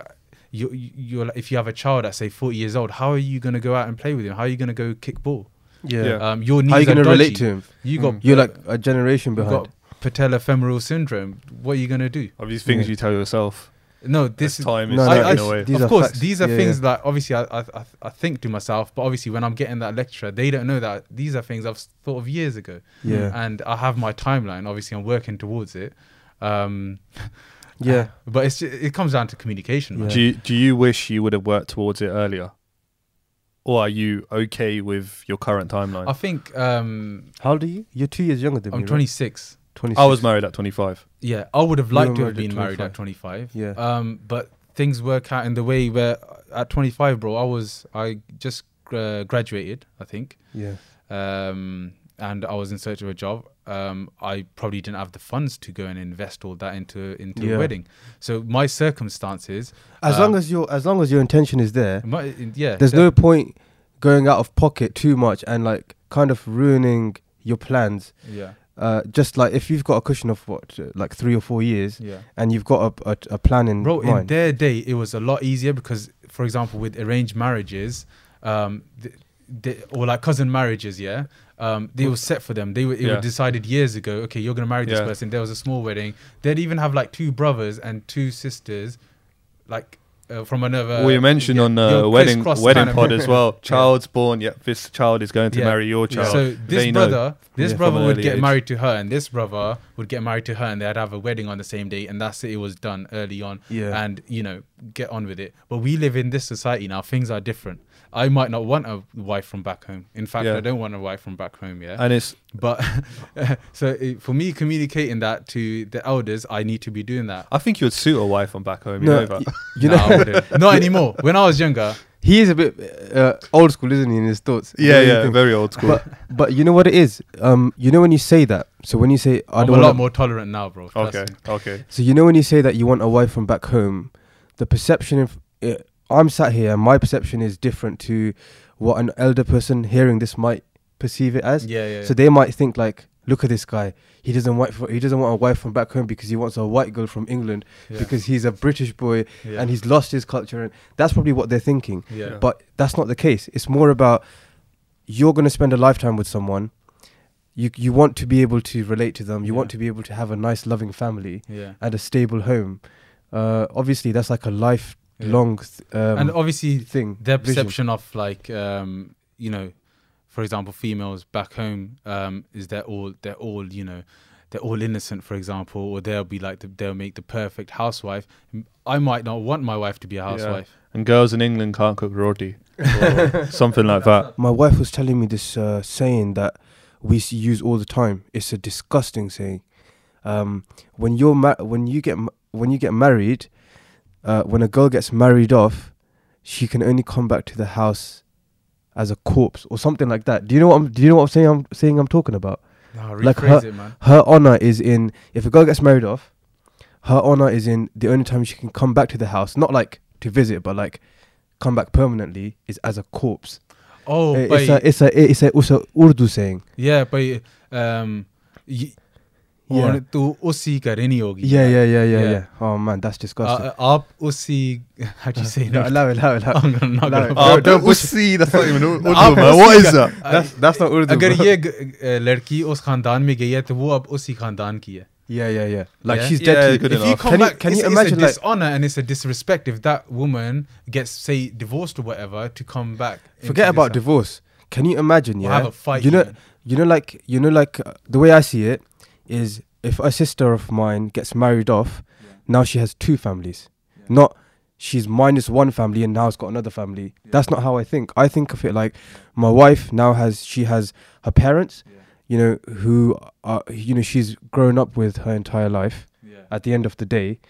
you, you- you're if you have a child at say 40 years old how are you going to go out and play with him? How are you going to go kick ball? Yeah, Yeah. um, your knees how are you going to relate to him? You got Mm. you're like a generation behind got patellofemoral syndrome. What are you going to do? Of these things Yeah. you tell yourself no this this is time is No, no, taken I- away These of course, facts. these are Yeah, things yeah. that obviously I, I I- I think to myself, but obviously when I'm getting that lecture, they don't know that these are things I've thought of years ago, yeah and I have my timeline. Obviously, I'm working towards it. Um, yeah but it's it comes down to communication. Yeah. Do you, do you wish you would have worked towards it earlier? Or are you okay with your current timeline? I think um, how old are you you're two years younger than me I'm right? 26. 26 I was married at 25. Yeah, I would have liked to have married at been married at 25. Yeah. Um, but things work out in the way where at 25, bro, I was I just uh, graduated, I think. yeah um, and I was in search of a job. Um, I probably didn't have the funds to go and invest all that into into Yeah. a wedding. So my circumstances, as um, long as your as long as your intention is there my, yeah, there's that- no point going out of pocket too much and like kind of ruining your plans yeah, uh just like if you've got a cushion of what uh, like three or four years yeah. and you've got a, a, a plan in Bro, in their day, it was a lot easier because, for example, with arranged marriages, um, th they, or like cousin marriages, yeah, um, they were set for them. They were it Yeah. was decided years ago. Okay, you're gonna marry this Yeah. person. There was a small wedding. They'd even have like two brothers and two sisters, like uh, from another. we mentioned yeah, on you're uh, wedding wedding pod as well. Child's born. Yeah, this child is going to Yeah. marry your Yeah. child. So this They know. brother, this Yeah, brother would get age. married to her, and this brother would get married to her, and they'd have a wedding on the same day, and that's it. It was done early on, Yeah. and you know, get on with it. But we live in this society now; things are different. I might not want a wife from back home. In fact, Yeah. I don't want a wife from back home. Yeah, and it's but so it, for me, communicating that to the elders, I need to be doing that. I think you would suit a wife from back home. You No, know that. you know, I wouldn't. anymore. When I was younger, he is a bit uh, old school, isn't he, in his thoughts? yeah, What yeah, think? very old school. But but you know what it is. Um, you know when you say that. So when you say I I'm a don't lot want, more tolerant now, bro. okay, okay. so you know when you say that you want a wife from back home, the perception of it, I'm sat here and my perception is different to what an elder person hearing this might perceive it as. Yeah, yeah. So they might think like, look at this guy. He doesn't want for, he doesn't want a wife from back home because he wants a white girl from England yeah. because he's a British boy yeah. and he's lost his culture and that's probably what they're thinking. yeah. Yeah. But that's not the case. It's more about you're going to spend a lifetime with someone. You you want to be able to relate to them. You want to be able to have a nice, loving family yeah. and a stable home. Uh, obviously, that's like a lifelong th- um, and obviously, thing. their vision. perception of like, um, you know, for example, females back home um, is they're all they're all you know they're all innocent, for example, or they'll be like the, they'll make the perfect housewife. I might not want my wife to be a Yeah. housewife. And girls in England can't cook roti, or something like that. My wife was telling me this uh, saying that we use all the time. It's a disgusting saying. Um, when you're ma- when you get m- when you get married, uh, when a girl gets married off, she can only come back to the house as a corpse or something like that. Do you know what I'm? Do you know what I'm saying? I'm saying I'm talking about. No, Like her- it, man. Her honor is in if a girl gets married off, her honor is in the only time she can come back to the house, not like to visit, but like come back permanently, is as a corpse. Oh, Uh, but it's a it's a it's a also Urdu saying. yeah, but um, y-. और तो उसी करनी होगी Yeah, yeah, yeah, yeah, Yeah. yeah. Oh man, that's disgusting. Uh, आप उसी how do you say no, it? allow it, allow it, allow it. I'm not Allow gonna it. Oh, Don't- don't push- see. That's not even Urdu, आप man. What उसी is का- that? That's that's not Urdu. अगर bro. ये ग- अ, लड़की उस खानदान में गई है तो वो अब उसी खानदान की है Yeah, yeah, yeah. Like Yeah? she's Yeah, dead. to good you. if you enough. come Can you- back, can it's, you it's imagine, a like- dishonor and it's a disrespect if that woman gets say divorced or whatever to come back. into Forget this about house. divorce. Can you imagine? Or Yeah. have a fight. You know, even. you know, like you know, like uh, the way I see it is, if a sister of mine gets married off, now she has two families. Not she's minus one family and now has got another family. That's not how I think. I think of it like my wife now has she has her parents, you know, who are you know she's grown up with her entire life. At the end of the day,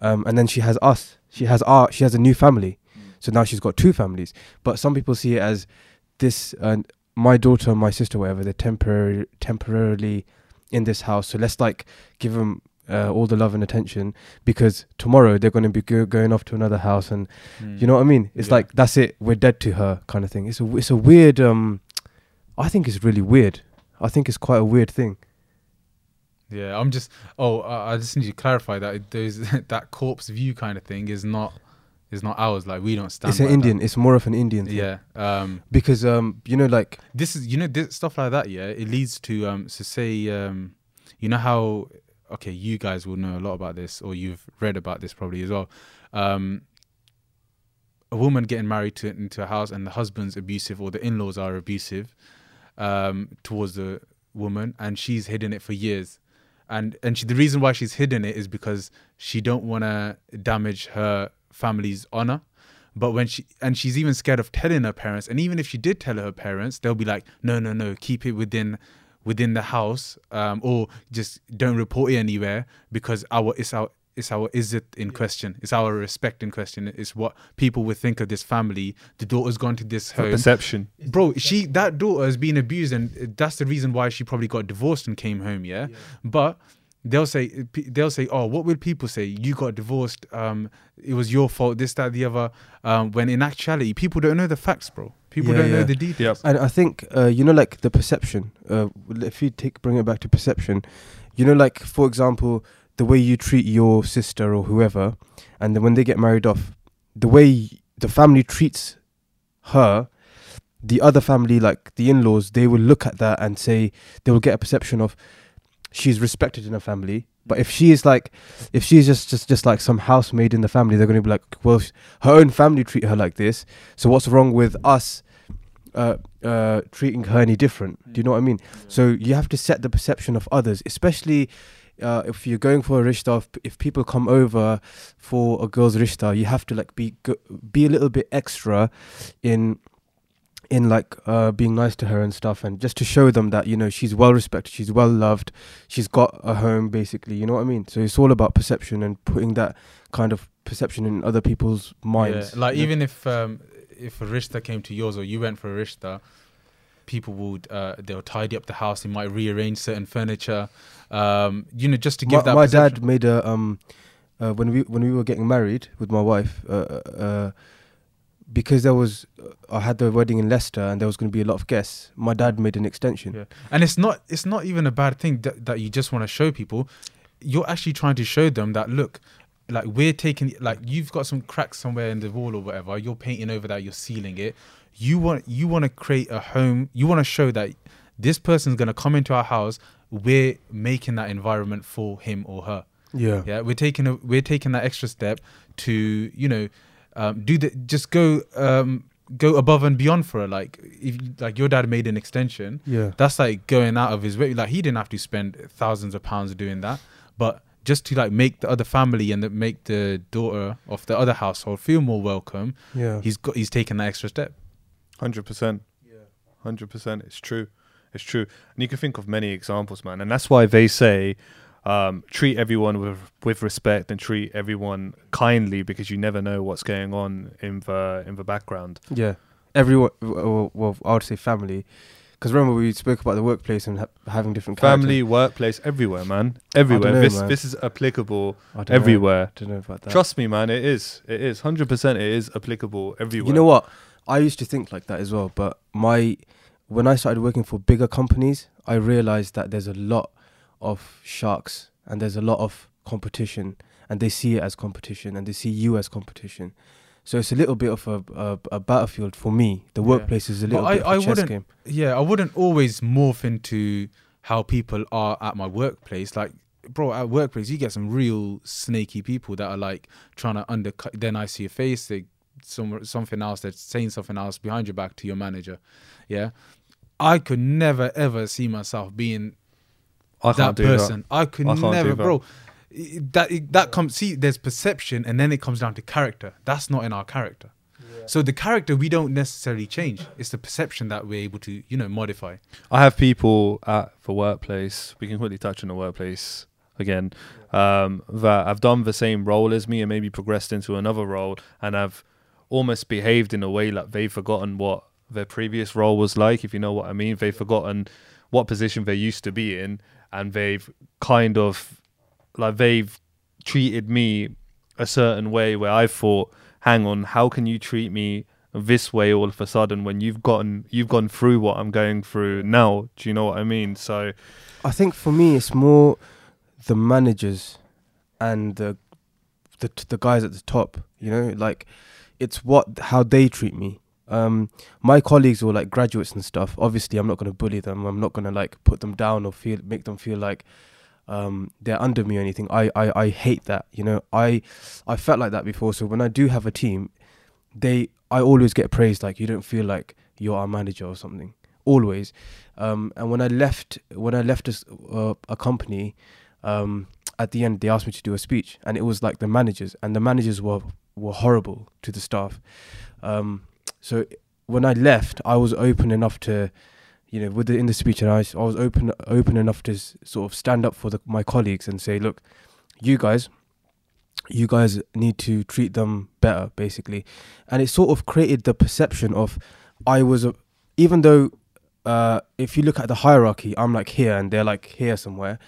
um, and then she has us. She has our she has a new family. So now she's got two families. But some people see it as this uh, my daughter, my sister, whatever. They're temporary temporarily in this house. So let's like give them uh, all the love and attention because tomorrow they're going to be go- going off to another house and Mm. you know what I mean? It's Yeah. like that's it. We're dead to her kind of thing. It's a it's a weird. Um, I think it's really weird. I think it's quite a weird thing. Yeah, I'm just. Oh, uh, I just need to clarify that there's that corpse view kind of thing is not is not ours. Like we don't stand. it's an by Indian. That. It's more of an Indian thing. Yeah. Um. Because um, you know, like This is you know this, stuff like that. Yeah. It leads to um. So say um. You know how okay you guys will know a lot about this or you've read about this probably as well. Um. A woman getting married to into a house and the husband's abusive or the in-laws are abusive, um, towards the woman and she's hidden it for years and and she, the reason why she's hidden it is because she don't want to damage her family's honor. But when she and she's even scared of telling her parents. And even if she did tell her parents they'll be like no no no keep it within within the house um, or just don't report it anywhere because our it's our it's our is it in question. It's our respect in question. It's what people would think of this family. The daughter's gone to this home. perception. bro she that daughter has been abused and that's the reason why she probably got divorced and came home yeah, but they'll say they'll say oh what will people say? You got divorced um it was your fault this that the other. Um when in actuality people don't know the facts bro. People Yeah, don't know the details. And I think uh, you know, like the perception. Uh, if you take bring it back to perception, you know, like for example, the way you treat your sister or whoever, and then when they get married off, the way the family treats her, the other family, like the in-laws, they will look at that and say they will get a perception of she's respected in her family, But if she is like, if she's just just just like some housemaid in the family, they're going to be like, well, her own family treat her like this. So what's wrong with us uh, uh, treating her any different? Do you know what I mean? So you have to set the perception of others, especially uh, if you're going for a rishta. If, if people come over for a girl's rishta, you have to like be go- be a little bit extra in in like uh, being nice to her and stuff, and just to show them that you know she's well respected, she's well loved, she's got a home, basically. You know what I mean? So it's all about perception and putting that kind of perception in other people's minds. Yeah, like know? even if um, if a rishta came to yours or you went for a rishta, people would uh, they'll tidy up the house. They might rearrange certain furniture. Um, you know, just to give my, that. my perception. dad made a um uh, when we when we were getting married with my wife uh, uh, uh because there was uh, I had the wedding in Leicester and there was going to be a lot of guests. My dad made an extension. Yeah. and it's not it's not even a bad thing that, that you just want to show people. You're actually trying to show them that look, like we're taking like you've got some cracks somewhere in the wall or whatever. You're painting over that. You're sealing it. You want you want to create a home. You want to show that this person's gonna come into our house. We're making that environment for him or her. Yeah. Yeah, we're taking a, we're taking that extra step to you know um, do the just go um, go above and beyond for her. Like if like your dad made an extension, Yeah. that's like going out of his way. Like he didn't have to spend thousands of pounds doing that, but just to like make the other family and the, make the daughter of the other household feel more welcome, Yeah. he's got he's taken that extra step. Hundred percent. Yeah, Hundred percent. It's true. It's true. And you can think of many examples, man. And that's why they say um, treat everyone with with respect and treat everyone kindly because you never know what's going on in the in the background. Yeah, everyone. Well, I would say family, because remember we spoke about the workplace and ha- having different Family, workplace, everywhere, man. Everywhere. know, this man. this is applicable. I everywhere. Know, don't know about that. Trust me, man. It is. It is. Hundred percent. It is applicable everywhere. You know what? I used to think like that as well, but my when I started working for bigger companies, I realized that there's a lot of sharks and there's a lot of competition, and they see it as competition and they see you as competition. So it's a little bit of a a, a battlefield for me. The Yeah. workplace is a But little I- of a I chess game. yeah, I wouldn't always morph into how people are at my workplace. Like, bro, at workplace, you get some real snaky people that are like trying to undercut. Then I see a face, they some something else, they're saying something else behind your back to your manager. Yeah, I could never ever see myself being I that can't do person. I could I can't do never, that. bro. That that comes. See, there's perception, and then it comes down to character. That's not in our character. So the character we don't necessarily change. It's the perception that we're able to, you know, modify. I have people at the workplace. We can quickly touch on the workplace again. Um, that have done the same role as me and maybe progressed into another role, and have almost behaved in a way like they've forgotten what their previous role was like. If you know what I mean, they've forgotten what position they used to be in, and they've kind of like they've treated me a certain way where I thought, hang on, how can you treat me this way all of a sudden when you've gotten you've gone through what I'm going through now? Do you know what I mean? So I think for me, it's more the managers and the the the guys at the top. You know, like it's what how they treat me. Um, my colleagues were like graduates and stuff. Obviously, I'm not going to bully them. I'm not going to like put them down or feel make them feel like um, they're under me or anything. I, I I hate that. You know, I I felt like that before. So when I do have a team, they I always get praised. Like you don't feel like you're our manager or something. Always. Um, and when I left when I left a, uh, a company, um, at the end they asked me to do a speech, and it was like the managers, and the managers were were horrible to the staff. Um, so when I left, I was open enough to, you know, with the in the speech, and I, I was open open enough to s- sort of stand up for the, my colleagues and say, look, you guys, you guys need to treat them better, basically, and it sort of created the perception of I was a, even though uh, if you look at the hierarchy, I'm like here and they're like here somewhere.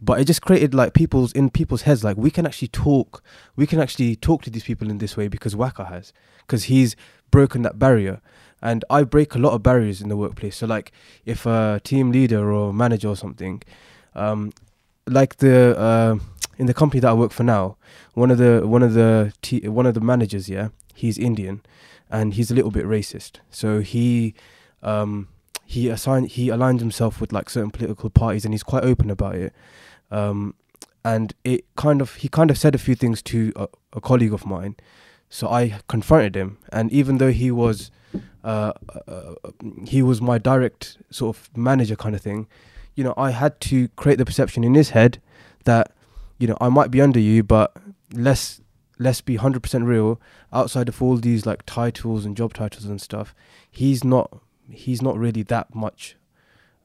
But it just created like people's in people's heads like we can actually talk, we can actually talk to these people in this way because Waqar has, because he's broken that barrier, and I break a lot of barriers in the workplace. So like if a team leader or manager or something, um, like the uh, in the company that I work for now, one of the one of the one of the managers, yeah, he's Indian, and he's a little bit racist. So he um, he assigned he aligns himself with like certain political parties, and he's quite open about it. Um, and it kind of he kind of said a few things to a, a colleague of mine. So I confronted him, and even though he was uh, uh, he was my direct sort of manager kind of thing, you know, I had to create the perception in his head that you know I might be under you, but let's let's be hundred percent real. Outside of all these like titles and job titles and stuff, he's not he's not really that much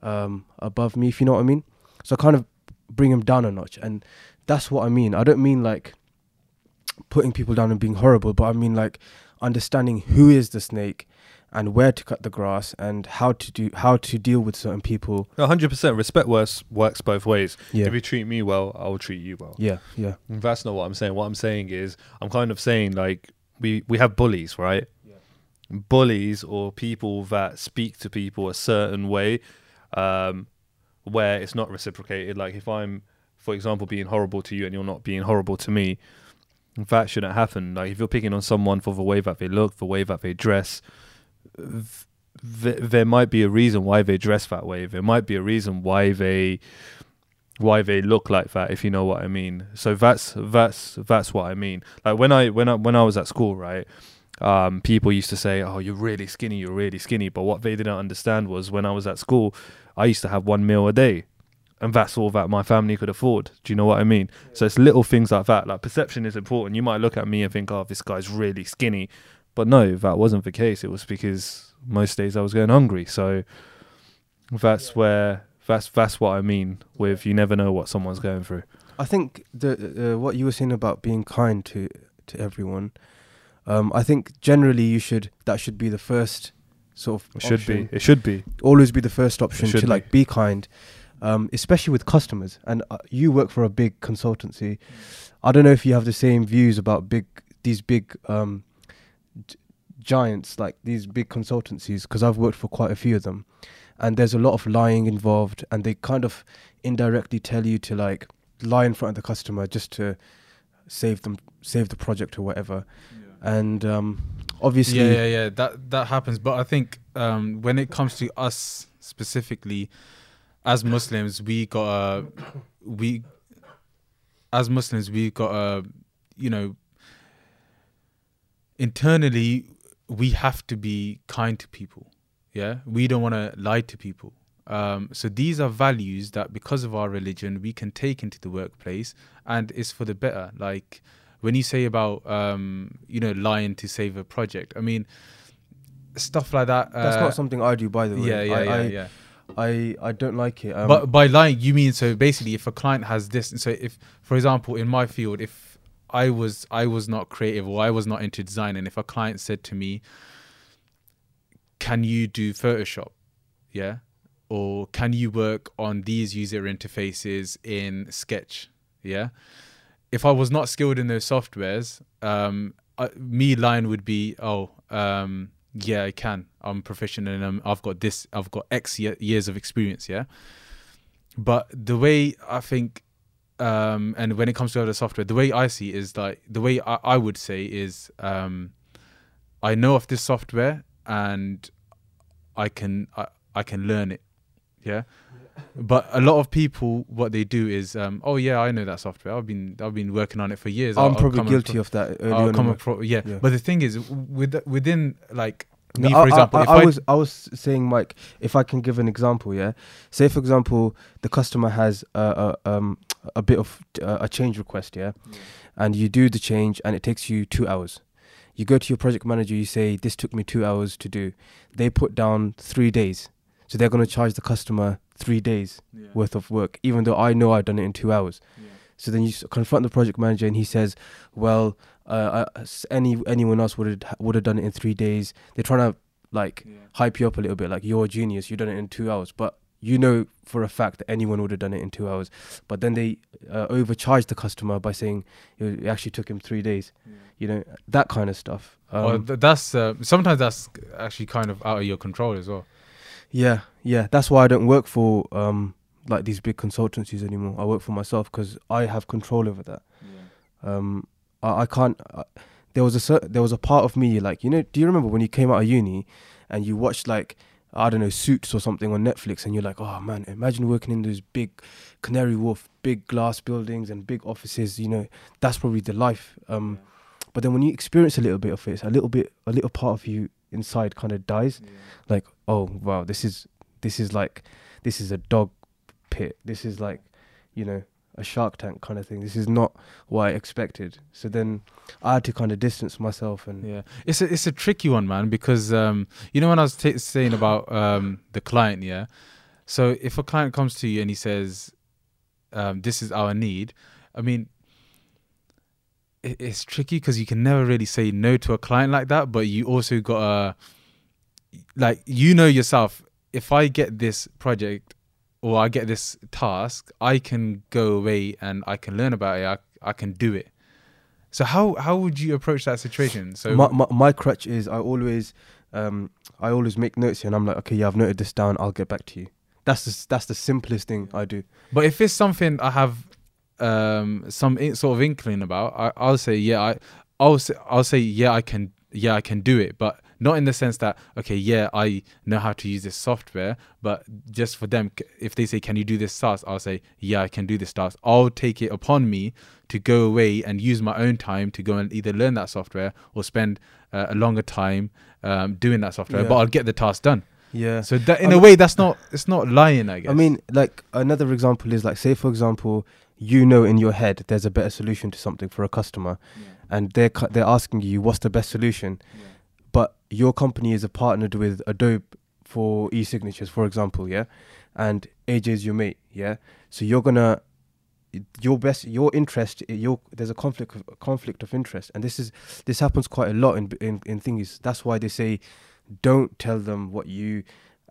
um, above me, if you know what I mean. So I kind of bring him down a notch, and that's what I mean. I don't mean like putting people down and being horrible, but I mean like understanding who is the snake and where to cut the grass and how to do how to deal with certain people. A hundred percent respect works works both ways. Yeah, If you treat me well, I will treat you well. yeah, yeah, That's not what I'm saying. What I'm saying is I'm kind of saying like we we have bullies, right? Bullies or people that speak to people a certain way, um, where it's not reciprocated. Like if I'm, for example, being horrible to you and you're not being horrible to me, that shouldn't happen. Like if you're picking on someone for the way that they look, the way that they dress, th- th- there might be a reason why they dress that way. There might be a reason why they why they look like that if you know what I mean. So that's that's that's what I mean. Like when I when I when I was at school, right? Um, people used to say, "Oh, you're really skinny, you're really skinny." But what they didn't understand was when I was at school, I used to have one meal a day, and that's all that my family could afford. Do you know what I mean? So it's little things like that. Like perception is important. You might look at me and think, "Oh, this guy's really skinny," but no, that wasn't the case. It was because most days I was going hungry. So that's where that's that's what I mean with you never know what someone's going through. I think the uh, what you were saying about being kind to to everyone. Um, I think generally you should that should be the first sort of It should option. be. It should be. always be the first option to be. like be kind, um, especially with customers. And uh, you work for a big consultancy. I don't know if you have the same views about big these big um, giants like these big consultancies because I've worked for quite a few of them, and there's a lot of lying involved, and they kind of indirectly tell you to like lie in front of the customer just to save them save the project or whatever. And um, obviously, yeah, yeah, yeah. That that happens, but I think um, when it comes to us specifically, as Muslims, we got a we as Muslims we got a you know internally we have to be kind to people. Yeah, we don't want to lie to people. Um, so these are values that, because of our religion, we can take into the workplace, and it's for the better. Like when you say about um, you know lying to save a project, I mean stuff like that. that's uh, not something I do, by the way. Yeah, yeah, I, yeah, I, yeah. I, I don't like it. Um, but by lying, you mean so basically, if a client has this, so if, for example, in my field, if I was I was not creative or I was not into design, and if a client said to me, "Can you do Photoshop?" Yeah, or can you work on these user interfaces in Sketch? Yeah, if I was not skilled in those softwares, um, me line would be, "Oh, um, yeah, I can. I'm proficient them. I've got this. I've got X years of experience. Yeah. But the way I think, um, and when it comes to other software, the way I see is like the way I, I would say is, um, I know of this software and I can I, I can learn it. Yeah. But a lot of people, what they do is, um, oh yeah, I know that software. I've been I've been working on it for years. I'm I'll- I'll probably guilty of that early I'll on. come yeah. yeah. But the thing is, with within like No, me, I- for example, I, if I, I, was I was saying, Mike, if I can give an example, yeah. Say, for example, the customer has a, a um a bit of uh, a change request, yeah, and you do the change, and it takes you two hours. You go to your project manager, you say, "This took me two hours to do." They put down three days, so they're going to charge the customer three days worth of work, even though I know I've done it in two hours. So then you confront the project manager, and he says, "Well, uh, uh, any anyone else would have would have done it in three days." They're trying to like hype you up a little bit, like you're a genius, you've done it in two hours, but you know for a fact that anyone would have done it in two hours. But then they uh, overcharge the customer by saying it it actually took him three days. You know that kind of stuff. Um, well, th- that's uh, sometimes that's actually kind of out of your control as well. Yeah, yeah. That's why I don't work for um like these big consultancies anymore. I work for myself because I have control over that. Um, I, I can't. Uh, there was a there was a part of me like you know. Do you remember when you came out of uni and you watched like I don't know, Suits or something on Netflix, and you're like, oh man, imagine working in those big Canary Wharf, big glass buildings and big offices. You know, that's probably the life. Um, but then when you experience a little bit of it, a little bit, a little part of you inside kind of dies. Like, oh wow, this is this is like this is a dog pit. This is like, you know, a Shark Tank kind of thing. This is not what I expected. So then I had to kind of distance myself and Yeah, it's a it's a tricky one, man, because um, you know when I was ta saying about um, the client, yeah. So if a client comes to you and he says, um, "This is our need," I mean, it, it's tricky because you can never really say no to a client like that, but you also gotta like you know yourself. If I get this project or I get this task, I can go away and I can learn about it. I, I can do it. So how how would you approach that situation? So my, my my crutch is I always um I always make notes here and I'm like okay yeah I've noted this down I'll get back to you. That's the that's the simplest thing I do. But if it's something I have um, some in, sort of inkling about, I, I'll say yeah. I I'll say, I'll say yeah. I can yeah I can do it, but not in the sense that okay yeah I know how to use this software. But just for them, if they say can you do this task, I'll say yeah I can do this task. I'll take it upon me to go away and use my own time to go and either learn that software or spend uh, a longer time um, doing that software. Yeah. But I'll get the task done. Yeah. So that in I a mean- way that's not it's not lying. I guess. I mean, like another example is like, say for example, you know in your head there's a better solution to something for a customer, and they're cu- they're asking you what's the best solution, but your company is a partnered with Adobe for e-signatures, for example, yeah, and AJ is your mate, yeah, so you're gonna your best your interest your there's a conflict of, conflict of interest. And this is this happens quite a lot in in, in things that's why they say don't tell them what you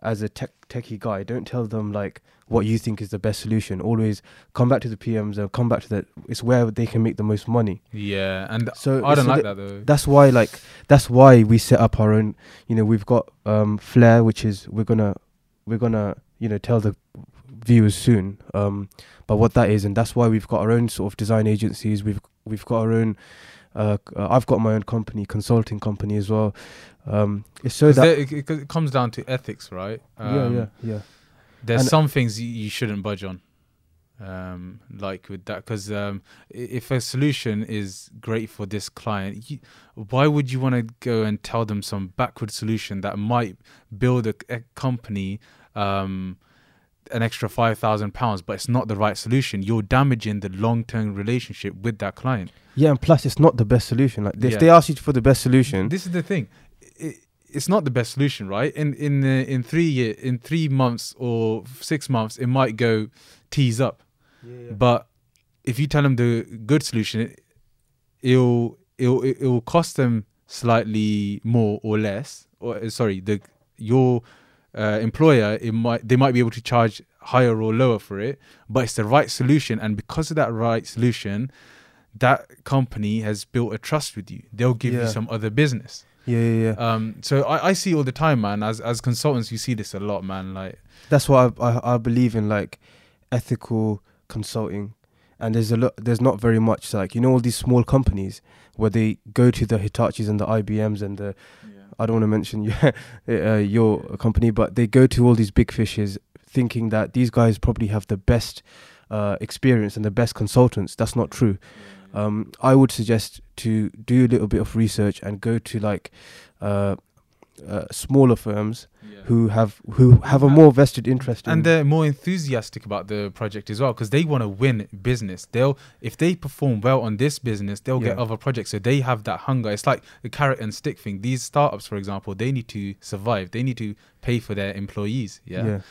as a tech techie guy don't tell them like what you think is the best solution always come back to the pms and come back to that it's where they can make the most money yeah, and so I don't so like th- that though. that's why like that's why we set up our own you know we've got um flair which is we're gonna we're gonna you know tell the viewers soon um but what that is and that's why we've got our own sort of design agencies we've we've got our own uh, uh, I've got my own company consulting company as well um it's so that it, it- it comes down to ethics, right? yeah Um, yeah yeah There's And- some things you, shouldn't budge on, um, like with that, because um, if a solution is great for this client, you, why would you want to go and tell them some backward solution that might build a, a company? An extra five thousand pounds, but it's not the right solution. You're damaging the long term relationship with that client. yeah and plus it's not the best solution like if Yeah. they ask you for the best solution This is the thing. It, it's not the best solution, right? In in uh, in three year in three months or six months, it might go tease up. But if you tell them the good solution, it, it'll it'll it'll cost them slightly more or less. Or uh, sorry, the your uh, employer it might they might be able to charge higher or lower for it, but it's the right solution, and because of that right solution, that company has built a trust with you. They'll give you some other business. yeah yeah yeah Um, so I, I see all the time, man. As as consultants, you see this a lot, man. Like that's why I, I I believe in like ethical consulting, and there's a lot. There's not very much like you know all these small companies where they go to the Hitachis and the IBMs and the I don't want to mention uh, your company, but they go to all these big fishes thinking that these guys probably have the best uh, experience and the best consultants. That's not true. Um, I would suggest to do a little bit of research and go to like uh, uh, smaller firms who have who have a more vested interest in and they're more enthusiastic about the project as well because they want to win business. They'll if they perform well on this business they'll get other projects so they have that hunger. It's like the carrot and stick thing. These startups for example they need to survive. They need to pay for their employees yeah, yeah.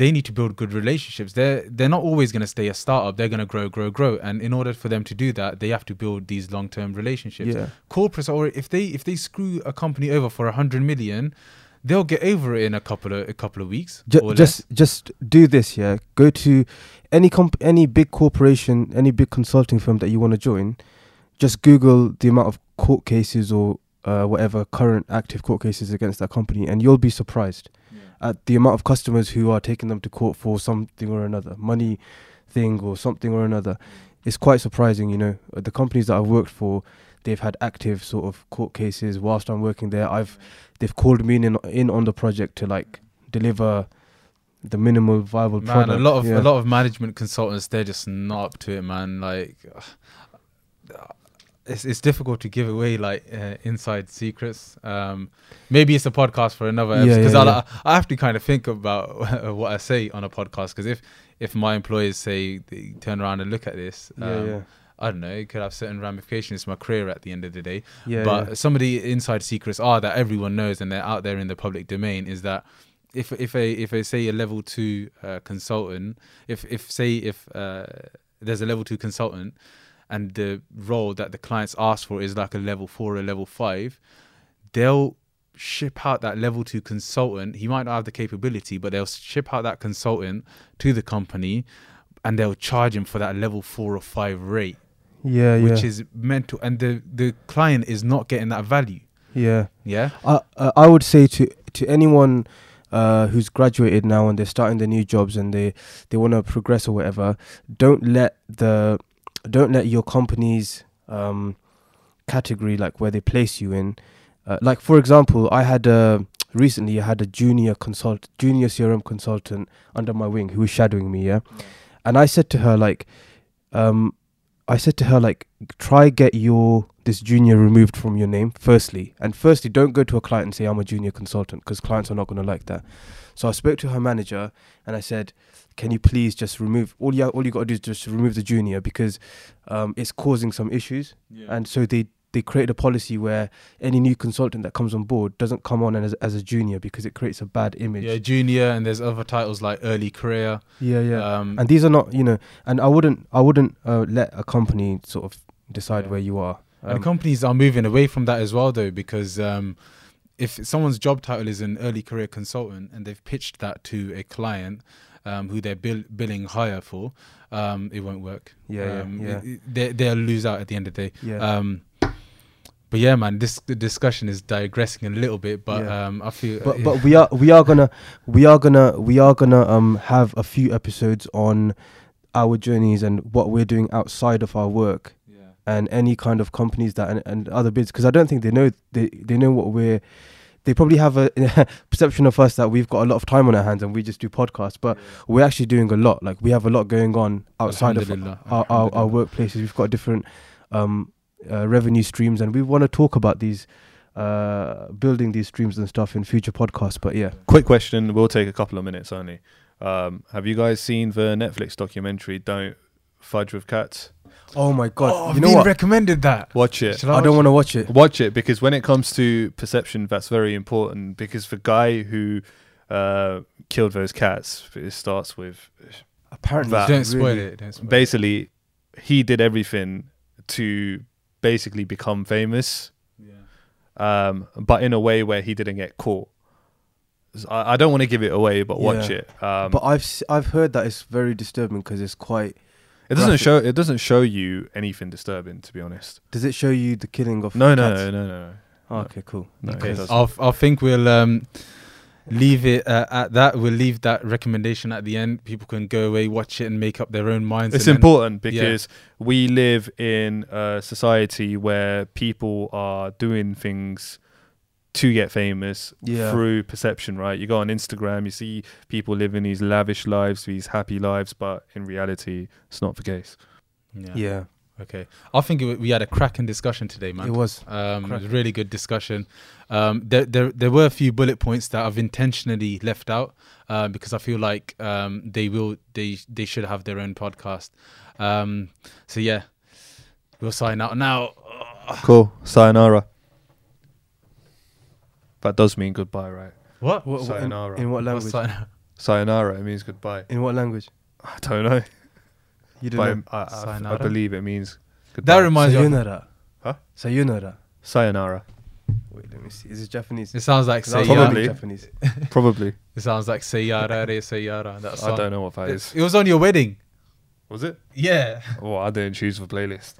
They need to build good relationships. They're they're not always going to stay a startup. They're going to grow grow grow. And in order for them to do that they have to build these long-term relationships. Yeah. corporates or if they if they screw a company over for a hundred million they'll get over it in a couple of a couple of weeks Ju- or just less. just do this yeah. Go to any comp any big corporation any big consulting firm that you want to join. Just google the amount of court cases or uh, whatever current active court cases against that company and you'll be surprised at the amount of customers who are taking them to court for something or another money thing or something or another it's quite surprising you know Uh, the companies that i've worked for they've had active sort of court cases whilst I'm working there. I've they've called me in in on the project to like deliver the minimal viable Man, product. a lot of yeah. a lot of management consultants, they're just not up to it, man. Like, it's it's difficult to give away like uh, inside secrets. Um, maybe it's a podcast for another Yeah, because yeah, I yeah. I have to kind of think about what I say on a podcast because if if my employers say they turn around and look at this, um, yeah, I don't know, it could have certain ramifications to my career at the end of the day. yeah, but yeah. some of the inside secrets are that everyone knows and they're out there in the public domain is that if if a if a say a level two uh, consultant if if say if uh, there's a level two consultant and the role that the clients ask for is like a level four or level five they'll ship out that level two consultant. He might not have the capability but they'll ship out that consultant to the company and they'll charge him for that level four or five rate yeah, yeah, which is mental. And the the client is not getting that value. Yeah. yeah? I uh, I would say to to anyone uh, who's graduated now and they're starting their new jobs and they they want to progress or whatever, don't let the don't let your company's um, category like where they place you in. Uh, like for example, I had a recently I had a junior consult junior CRM consultant under my wing who was shadowing me, yeah, and I said to her like, um, I said to her like, try get your this junior removed from your name firstly, and firstly, don't go to a client and say I'm a junior consultant because clients are not going to like that. So I spoke to her manager and I said, can you please just remove all you all you got to do is just remove the junior because um, it's causing some issues, and so they. They create a policy where any new consultant that comes on board doesn't come on as, as a junior because it creates a bad image. yeah junior and there's other titles like early career yeah, yeah. um and these are not you know and i wouldn't i wouldn't uh, let a company sort of decide Yeah. where you are and Um, companies are moving away from that as well though because um if someone's job title is an early career consultant and they've pitched that to a client um, who they're bill- billing higher for, um, it won't work. Yeah, yeah, um, yeah. it- it- they, they'll lose out at the end of the day. yeah Um, but yeah, man, this the discussion is digressing a little bit, but Yeah. um, I feel. but but we are we are gonna we are gonna we are gonna um have a few episodes on our journeys and what we're doing outside of our work yeah. and any kind of companies that and, and other bids because I don't think they know they they know what we're they probably have a perception of us that we've got a lot of time on our hands and we just do podcasts but we're actually doing a lot like we have a lot going on outside of our, our, our workplaces. We've got different um, uh, revenue streams, and we want to talk about these, uh, building these streams and stuff in future podcasts. But yeah, Quick question. We'll take a couple of minutes only. Um, have you guys seen the Netflix documentary "Don't Fudge with Cats"? Oh my god, Oh, you I've know been what? recommended that. Watch it. Shall I don't want to watch it. Watch it because when it comes to perception, that's very important. Because the guy who uh, killed those cats, it starts with Apparently, That- Don't spoil really- it. Don't spoil it. basically he did everything to basically become famous, Yeah. um, but in a way where he didn't get caught. I don't want to give it away, but watch Yeah. it. Um, But I've s- I've heard that it's very disturbing because it's quite. It doesn't graphic. show. It doesn't show you anything disturbing, to be honest. Does it show you the killing of? No, no, cats? no, no, no. no. Oh, okay, cool. No, Okay, doesn't. I'll, I think we'll um, leave it uh, at that. We'll leave that recommendation at the end. People can go away, watch it, and make up their own minds. It's and then- important yeah. because we live in a society where people are doing things to get famous Yeah. through perception, right? You go on Instagram, you see people living these lavish lives, these happy lives, but in reality, it's not the case. Yeah. Yeah, Okay. I think it, we had a cracking discussion today, man. it was. Um, it was a really good discussion. Um, there, there, there were a few bullet points that I've intentionally left out uh, because I feel like um, they will, they, they should have their own podcast. Um, so yeah, we'll sign out now. Cool. Sayonara. That does mean goodbye, right? What? What, what, in, in what language? sign- Sayonara, it means goodbye. In what language? I don't know. You don't know. I, I, I believe it means goodbye. That reminds me. Of, Sayonara. Huh? Sayonara. Sayonara. Wait, let me see. Is it Japanese? it sounds like I Probably. Japanese. Probably. It sounds like Sayara Re Sayara. That I don't know what that It, is. it was on your wedding. Was it? Yeah. Oh, I didn't choose the playlist.